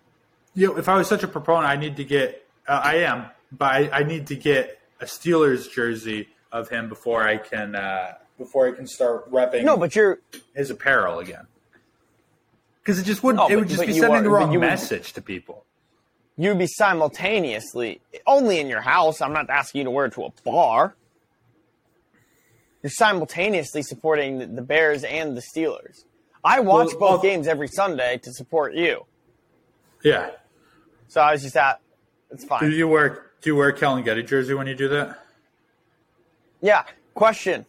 S2: you know, if I was such a proponent, I need to get. Uh, I am, but I, I need to get a Steelers jersey of him before I can uh, before I can start repping
S1: No, but you're
S2: his apparel again. Because it just wouldn't.
S1: No,
S2: it would
S1: but-
S2: just
S1: but
S2: be sending
S1: are-
S2: the wrong
S1: you would-
S2: message to people.
S1: you would be simultaneously only in your house. I'm not asking you to wear it to a bar. You're simultaneously supporting the, the Bears and the Steelers. I watch
S2: Well,
S1: both
S2: well-
S1: games every Sunday to support you.
S2: Yeah.
S1: So I was just at. It's fine.
S2: Do you wear Do you wear Kenny Pickett jersey when you do that?
S1: Yeah. Question.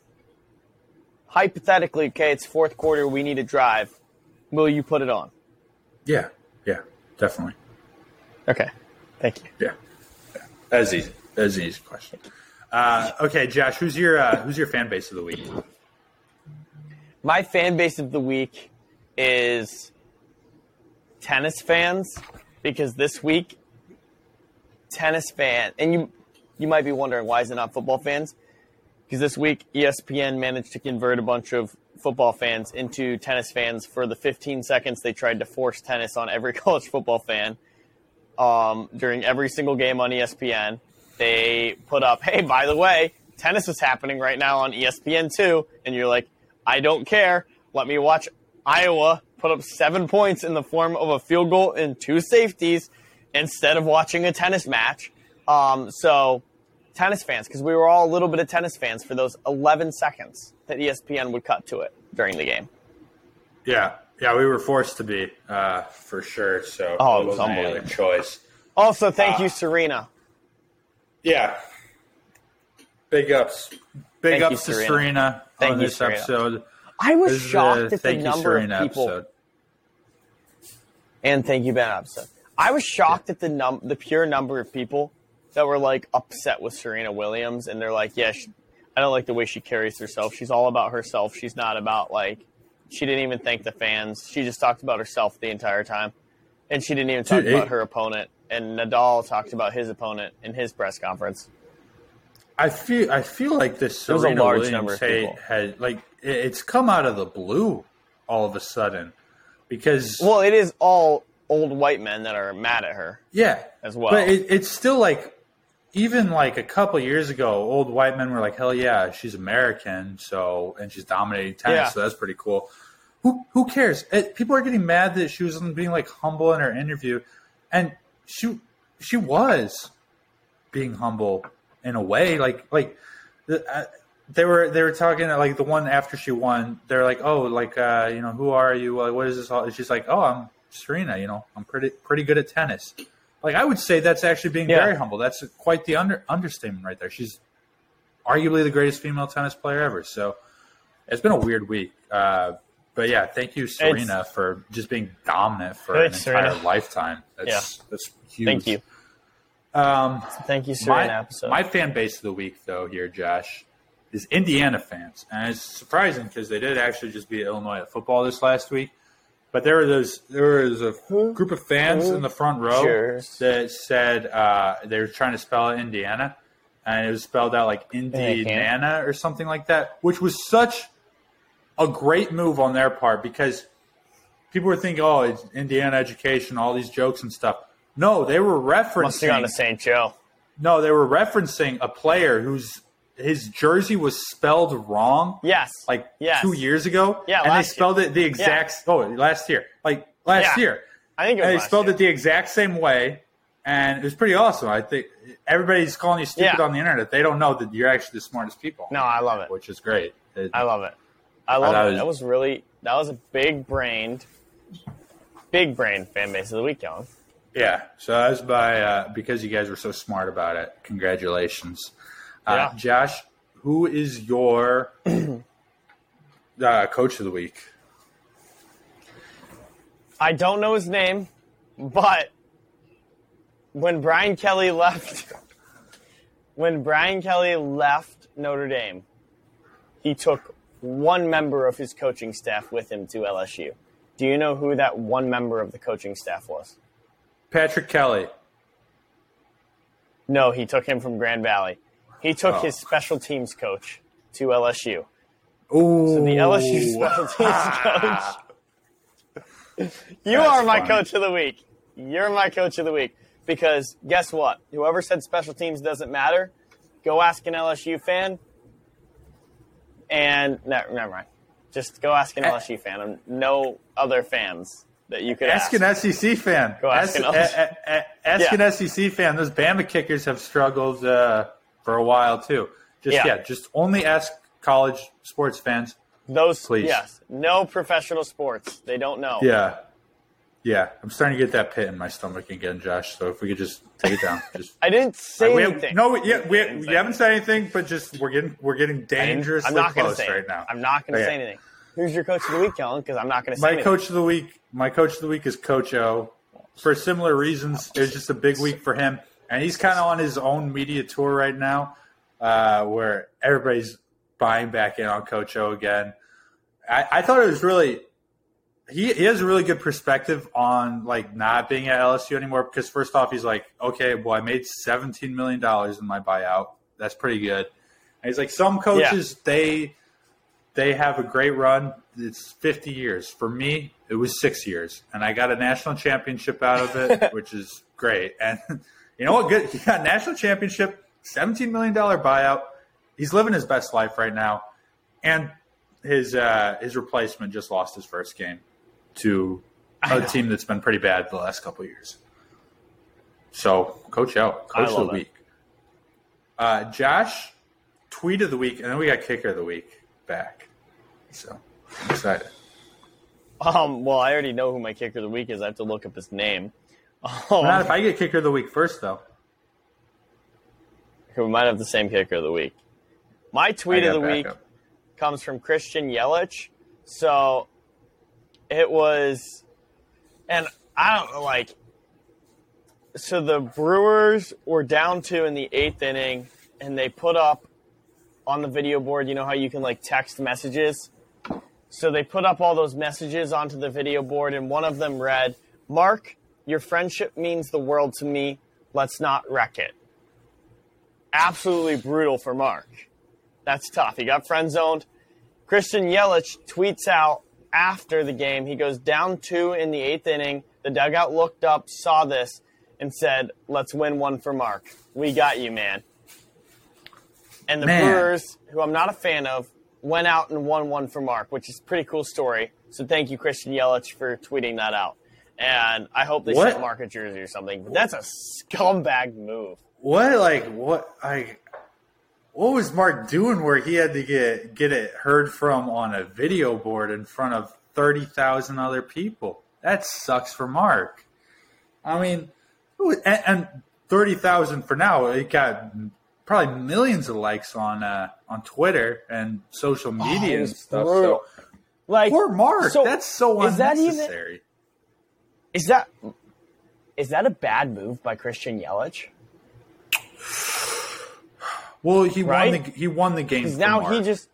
S1: Hypothetically, okay, it's fourth quarter. We need a drive. Will you put it on?
S2: Yeah. Yeah. Definitely.
S1: Okay. Thank you.
S2: Yeah. yeah. That's easy. That's an easy question. Uh, okay, Josh, who's your uh, who's your fan base of the week?
S1: My fan base of the week is tennis fans because this week tennis fan and you you might be wondering why is it not football fans? Because this week ESPN managed to convert a bunch of football fans into tennis fans for the 15 seconds they tried to force tennis on every college football fan um, during every single game on ESPN. They put up, hey, by the way, tennis is happening right now on ESPN two, and you're like, I don't care. Let me watch Iowa put up seven points in the form of a field goal and two safeties instead of watching a tennis match. Um, so, tennis fans, because we were all a little bit of tennis fans for those 11 seconds that ESPN would cut to it during the game.
S2: Yeah, yeah, we were forced to be uh, for sure. So
S1: Oh,
S2: it
S1: was
S2: wasn't any other
S1: unbelievable.
S2: choice.
S1: Also, thank
S2: Ah.
S1: you, Serena.
S2: Yeah, big ups, big
S1: Thank you,
S2: ups to
S1: Serena.
S2: Serena
S1: Thank
S2: on
S1: you,
S2: this
S1: Serena.
S2: episode.
S1: I was
S2: This
S1: shocked
S2: a
S1: at the
S2: thank you,
S1: number
S2: Serena
S1: of people.
S2: episode.
S1: And thank you, Ben episode. I was shocked at the num the pure number of people that were like upset with Serena Williams, and they're like, "Yeah, she, I don't like the way she carries herself. She's all about herself. She's not about like." She didn't even thank the fans. She just talked about herself the entire time, and she didn't even talk
S2: Dude,
S1: about
S2: it-
S1: her opponent. And Nadal talked about his opponent in his press conference.
S2: I feel I feel like this
S1: It was a large
S2: Williams
S1: number of
S2: hate
S1: people.
S2: had like it- it's come out of the blue all of a sudden because
S1: Well, it is all old white men that are mad at her.
S2: yeah
S1: as well.
S2: But it, it's still like even like a couple years ago, old white men were like, "Hell yeah, she's American, so and she's dominating tennis,
S1: Yeah.
S2: so that's pretty cool." Who who cares? It, people are getting mad that she was being like humble in her interview, and she she was being humble in a way, like like the, uh, they were they were talking like the one after she won. They're like, "Oh, like uh, you know, who are you? Like, what is this all?" And she's like, "Oh, I'm Serena. You know, I'm pretty pretty good at tennis." Like I would say that's actually being
S1: Yeah.
S2: very humble. That's quite the under understatement right there. She's arguably the greatest female tennis player ever. So it's been a weird week. Uh, but yeah, thank you, Serena, for just being dominant for an entire
S1: Serena.
S2: lifetime. That's that's huge.
S1: Thank you.
S2: Um,
S1: Thank you, Serena
S2: my, my fan base of the week, though, here, Josh, is Indiana fans, and it's surprising because they did actually just beat Illinois at football this last week. But there were those there was a group of fans in the front row that said uh, they were trying to spell out Indiana, and it was spelled out like. Indiana or something like that, which was such a great move on their part because people were thinking, "Oh, it's Indiana education, all these jokes and stuff." No, they were referencing.
S1: Gone to St. Joe.
S2: No, they were referencing a player whose his jersey was spelled wrong.
S1: Yes.
S2: Like
S1: Yes.
S2: two years ago.
S1: Yeah,
S2: And they spelled it the exact oh, last year. Like last
S1: Yeah.
S2: year.
S1: I think it was
S2: And they spelled
S1: year.
S2: it the exact same way. And it was pretty awesome. I think everybody's calling you stupid
S1: Yeah.
S2: on the internet. They don't know that you're actually the smartest people.
S1: No, I love it.
S2: Which is great. It-
S1: I love it. I love
S2: that
S1: it.
S2: was-
S1: that was really that was a big brained, big brain fan base of the week, Kellen.
S2: Yeah, so that was by uh, because you guys were so smart about it. Congratulations, uh,
S1: Yeah.
S2: Josh. Who is your uh, coach of the week?
S1: I don't know his name, but when Brian Kelly left, when Brian Kelly left Notre Dame, he took one member of his coaching staff with him to LSU. Do you know who that one member of the coaching staff was?
S2: Patrick Kelly.
S1: No, he took him from Grand Valley. He took
S2: Oh.
S1: his special teams coach to LSU.
S2: Ooh,
S1: So the LSU special teams coach. You
S2: That's
S1: are my
S2: funny.
S1: coach of the week. You're my coach of the week. Because guess what? Whoever said special teams doesn't matter, go ask an LSU fan. And no, never mind. Just go ask an. LSU fan and no other fans that you could
S2: Ask
S1: ask.
S2: an SEC fan.
S1: Go ask
S2: ask
S1: an
S2: a- a- a- ask
S1: Yeah.
S2: an SEC fan. Those Bama kickers have struggled uh, for a while too. Just
S1: Yeah.
S2: yeah. just only ask college sports fans.
S1: Those,
S2: Please.
S1: yes, no professional sports. They don't know.
S2: Yeah, yeah. I'm starting to get that pit in my stomach again, Josh. So if we could just take it down, just.
S1: I didn't say
S2: we have,
S1: anything.
S2: no, we- yeah, we, we
S1: say
S2: haven't said anything, but just we're getting we're getting dangerously
S1: I'm not going to
S2: close
S1: say
S2: right
S1: it.
S2: now.
S1: I'm not going to
S2: Okay.
S1: Oh, say anything. Who's your coach of the week, Kellen? Because I'm not going to say
S2: My
S1: anything.
S2: coach of the week, my coach of the week is Coach O. For similar reasons, it was just a big week for him, and he's kind of on his own media tour right now, uh, where everybody's buying back in on Coach O again. I, I thought it was really he, he has a really good perspective on like not being at LSU anymore because first off he's like okay well I made seventeen million dollars in my buyout. That's pretty good. And he's like some coaches they they have a great run. It's 50 years. For me it was six years and I got a national championship out of it which is great. And you know what good he got a national championship 17 million dollar buyout he's living his best life right now and his uh, his replacement just lost his first game to a team that's been pretty bad the last couple of years. So, Coach
S1: O,
S2: coach of the week. Uh, Josh, tweet of the week, and then we got kicker of the week back. So, I'm excited.
S1: Um, well, I already know who my kicker of the week is. I have to look up his name. Um,
S2: Not if I get kicker of the week first, though.
S1: we might have the same kicker of the week. My tweet of the week
S2: backup.
S1: comes from Christian Yelich. So it was, and I don't like, so the Brewers were down two in the eighth inning, and they put up on the video board, you know how you can like text messages? So they put up all those messages onto the video board, and one of them read, Mark, your friendship means the world to me. Let's not wreck it. absolutely brutal for Mark. That's tough. He got friend zoned. Christian Yelich tweets out after the game. He goes down two in the eighth inning. The dugout looked up, saw this, and said, "Let's win one for Mark. We got you, man." And the
S2: Man.
S1: Brewers, who I'm not a fan of, went out and won one for Mark, which is a pretty cool story. So thank you, Christian Yelich, for tweeting that out. And I hope they
S2: What?
S1: sent Mark a jersey or something. But that's a scumbag move.
S2: What like what I what was Mark doing where he had to get get it heard from on a video board in front of thirty thousand other people? That sucks for Mark. I mean, who- and, and thirty thousand for now. It got probably millions of likes on uh, on Twitter and social media and stuff.
S1: brutal.
S2: So
S1: Like
S2: poor Mark.
S1: so
S2: that's so
S1: is that even-
S2: unnecessary.
S1: Is that is that a bad move by Christian Yelich?
S2: well, he
S1: Right?
S2: won the he won the game.
S1: Now
S2: Mark.
S1: he just,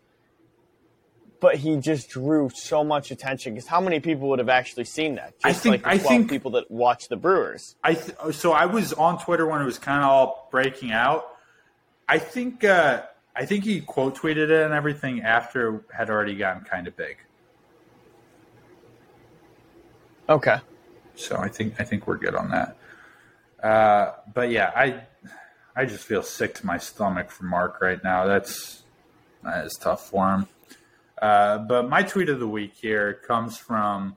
S1: but he just drew so much attention. Because how many people would have actually seen that? Just
S2: I think-
S1: like the
S2: I think-
S1: people that watch the Brewers.
S2: I th- so I was on Twitter when it was kind of all breaking out. I think uh, I think he quote tweeted it and everything after it had already gotten kind of big.
S1: Okay.
S2: So I think I think we're good on that. Uh, but yeah, I I just feel sick to my stomach for Mark right now. That's that is tough for him. Uh, but my tweet of the week here comes from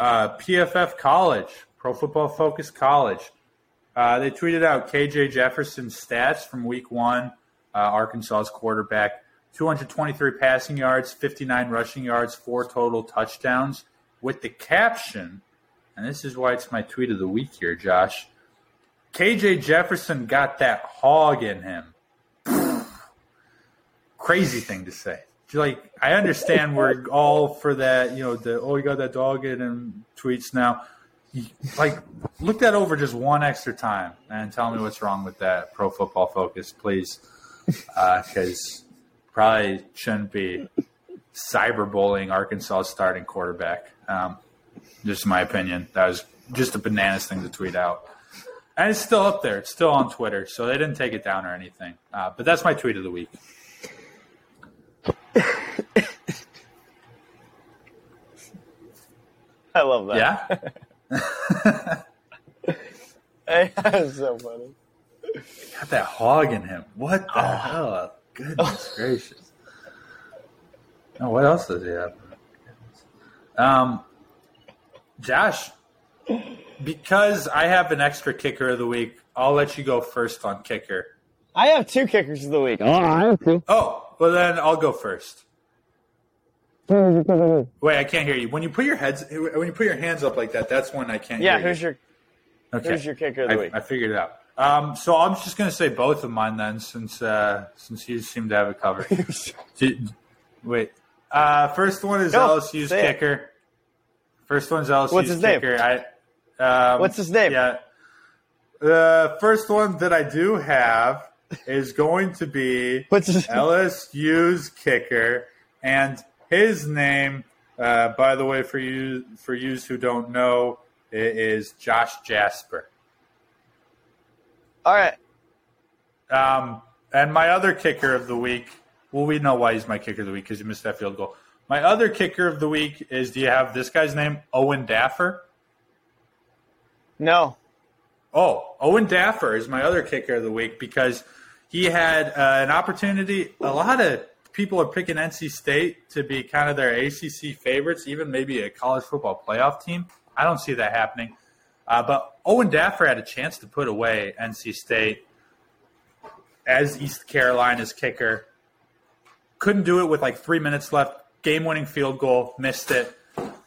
S2: uh, PFF College, Pro Football Focus College. Uh, they tweeted out KJ Jefferson's stats from Week One. Uh, Arkansas's quarterback, 223 passing yards, 59 rushing yards, four total touchdowns, with the caption and this is why it's my tweet of the week here, Josh. KJ Jefferson got that hog in him. Crazy thing to say. Like, I understand we're all for that, you know, the oh, you got that dog in him tweets now. Like, look that over just one extra time and tell me what's wrong with that pro football focus, please. Because probably shouldn't be cyberbullying Arkansas starting quarterback. Um, just my opinion. That was just a bananas thing to tweet out. And it's still up there. It's still on Twitter, so they didn't take it down or anything. Uh, but that's my tweet of the week.
S1: I love that.
S2: Yeah,
S1: That's so funny.
S2: got that hog in him. What the hell? Goodness gracious. Oh, what else does he have? Um, Josh, because I have an extra kicker of the week, I'll let you go first on kicker.
S1: I have two kickers of the week. Oh, I have two.
S2: Oh, well then I'll go first. Wait, I can't hear you. When you put your heads, when you put your hands up like that, that's when I can't.
S1: Yeah,
S2: hear
S1: who's
S2: you.
S1: your
S2: okay.
S1: who's your kicker of the
S2: I,
S1: week?
S2: I figured it out. Um, so I'm just going to say both of mine then, since uh, since you seem to have it covered. Wait, uh, first one is
S1: Go,
S2: LSU's
S1: say it.
S2: Kicker. First one's LSU's
S1: What's his name?
S2: I, um,
S1: What's his name?
S2: Yeah. The first one that I do have is going to be
S1: What's his
S2: LSU's kicker, and his name, uh, by the way, for you for yous who don't know, it is Josh Jasper.
S1: All right.
S2: Um, and my other kicker of the week, well, we know why he's my kicker of the week because he missed that field goal. My other kicker of the week is do you have this guy's name? Owen Daffer?
S1: No.
S2: Oh, Owen Daffer is my other kicker of the week because he had uh, an opportunity. A lot of people are picking NC State to be kind of their ACC favorites, even maybe a college football playoff team. I don't see that happening. Uh, but Owen Daffer had a chance to put away NC State as East Carolina's kicker. Couldn't do it with like three minutes left. Game winning field goal, missed it.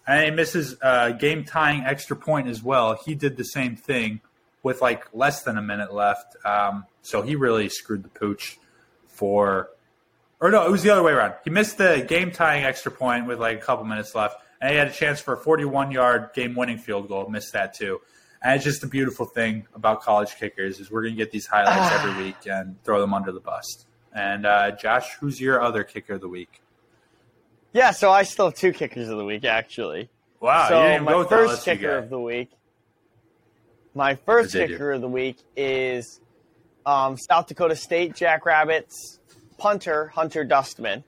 S2: And he misses a game tying extra point as well. He did the same thing with like less than a minute left. Um, so he really screwed the pooch for, or no, it was the other way around. He missed the game tying extra point with like a couple minutes left, and he had a chance for a 41 yard game winning field goal. Missed that too. And it's just a beautiful thing about college kickers is we're going to get these highlights every week and throw them under the bus. And uh, Josh, who's your other kicker of the week?
S1: Yeah, so I still have two kickers of the week actually.
S2: Wow,
S1: so
S2: you didn't
S1: my first kicker of the week. My first kicker of the week is um, South Dakota State Jackrabbits punter Hunter Dustman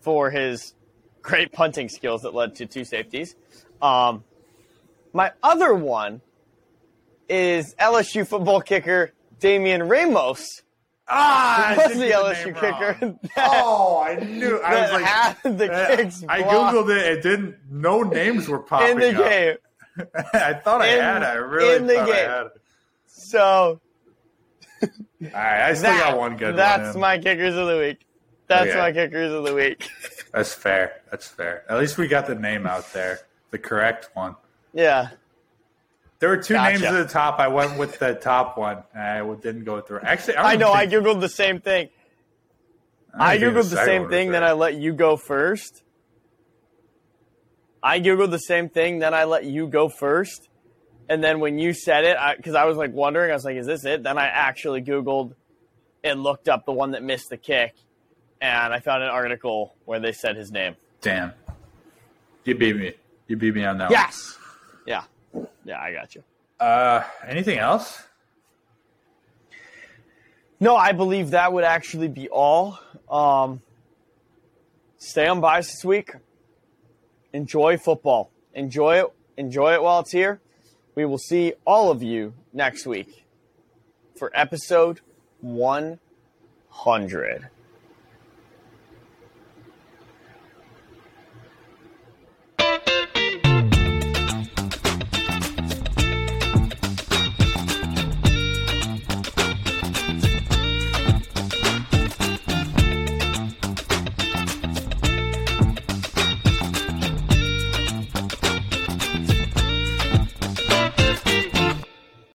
S1: for his great punting skills that led to two safeties. Um, my other one is LSU football kicker Damian Ramos.
S2: Ah, I
S1: was the LSU kicker.
S2: oh, I knew. I was like,
S1: the
S2: eh,
S1: kicks
S2: I googled it. It didn't. No names were popping
S1: in the
S2: up.
S1: game.
S2: I thought I had it. I really
S1: in the
S2: thought I had it.
S1: So
S2: All right, I still
S1: that-
S2: got one good
S1: that's
S2: one.
S1: my kickers of the week. That's
S2: Okay.
S1: my kickers of the week.
S2: That's fair. That's fair. At least we got the name out there, the correct one.
S1: yeah.
S2: There were two
S1: Gotcha.
S2: names at the top. I went with the top one. I didn't go through. Actually, I,
S1: I know. I googled the same thing.
S2: don't
S1: I googled the same thing, then. I let you go first. I googled the same thing, then I let you go first, and then when you said it, because I, was like wondering, I was like, "Is this it?" Then I actually googled and looked up the one that missed the kick, and I found an article where they said his name.
S2: Damn. You beat me. You beat me on that
S1: Yes. Yeah. Yeah, I got you.
S2: Uh, anything else?
S1: No, I believe that would actually be all. Um, stay on bias this week. Enjoy football. Enjoy it. Enjoy it while it's here. We will see all of you next week for episode 100.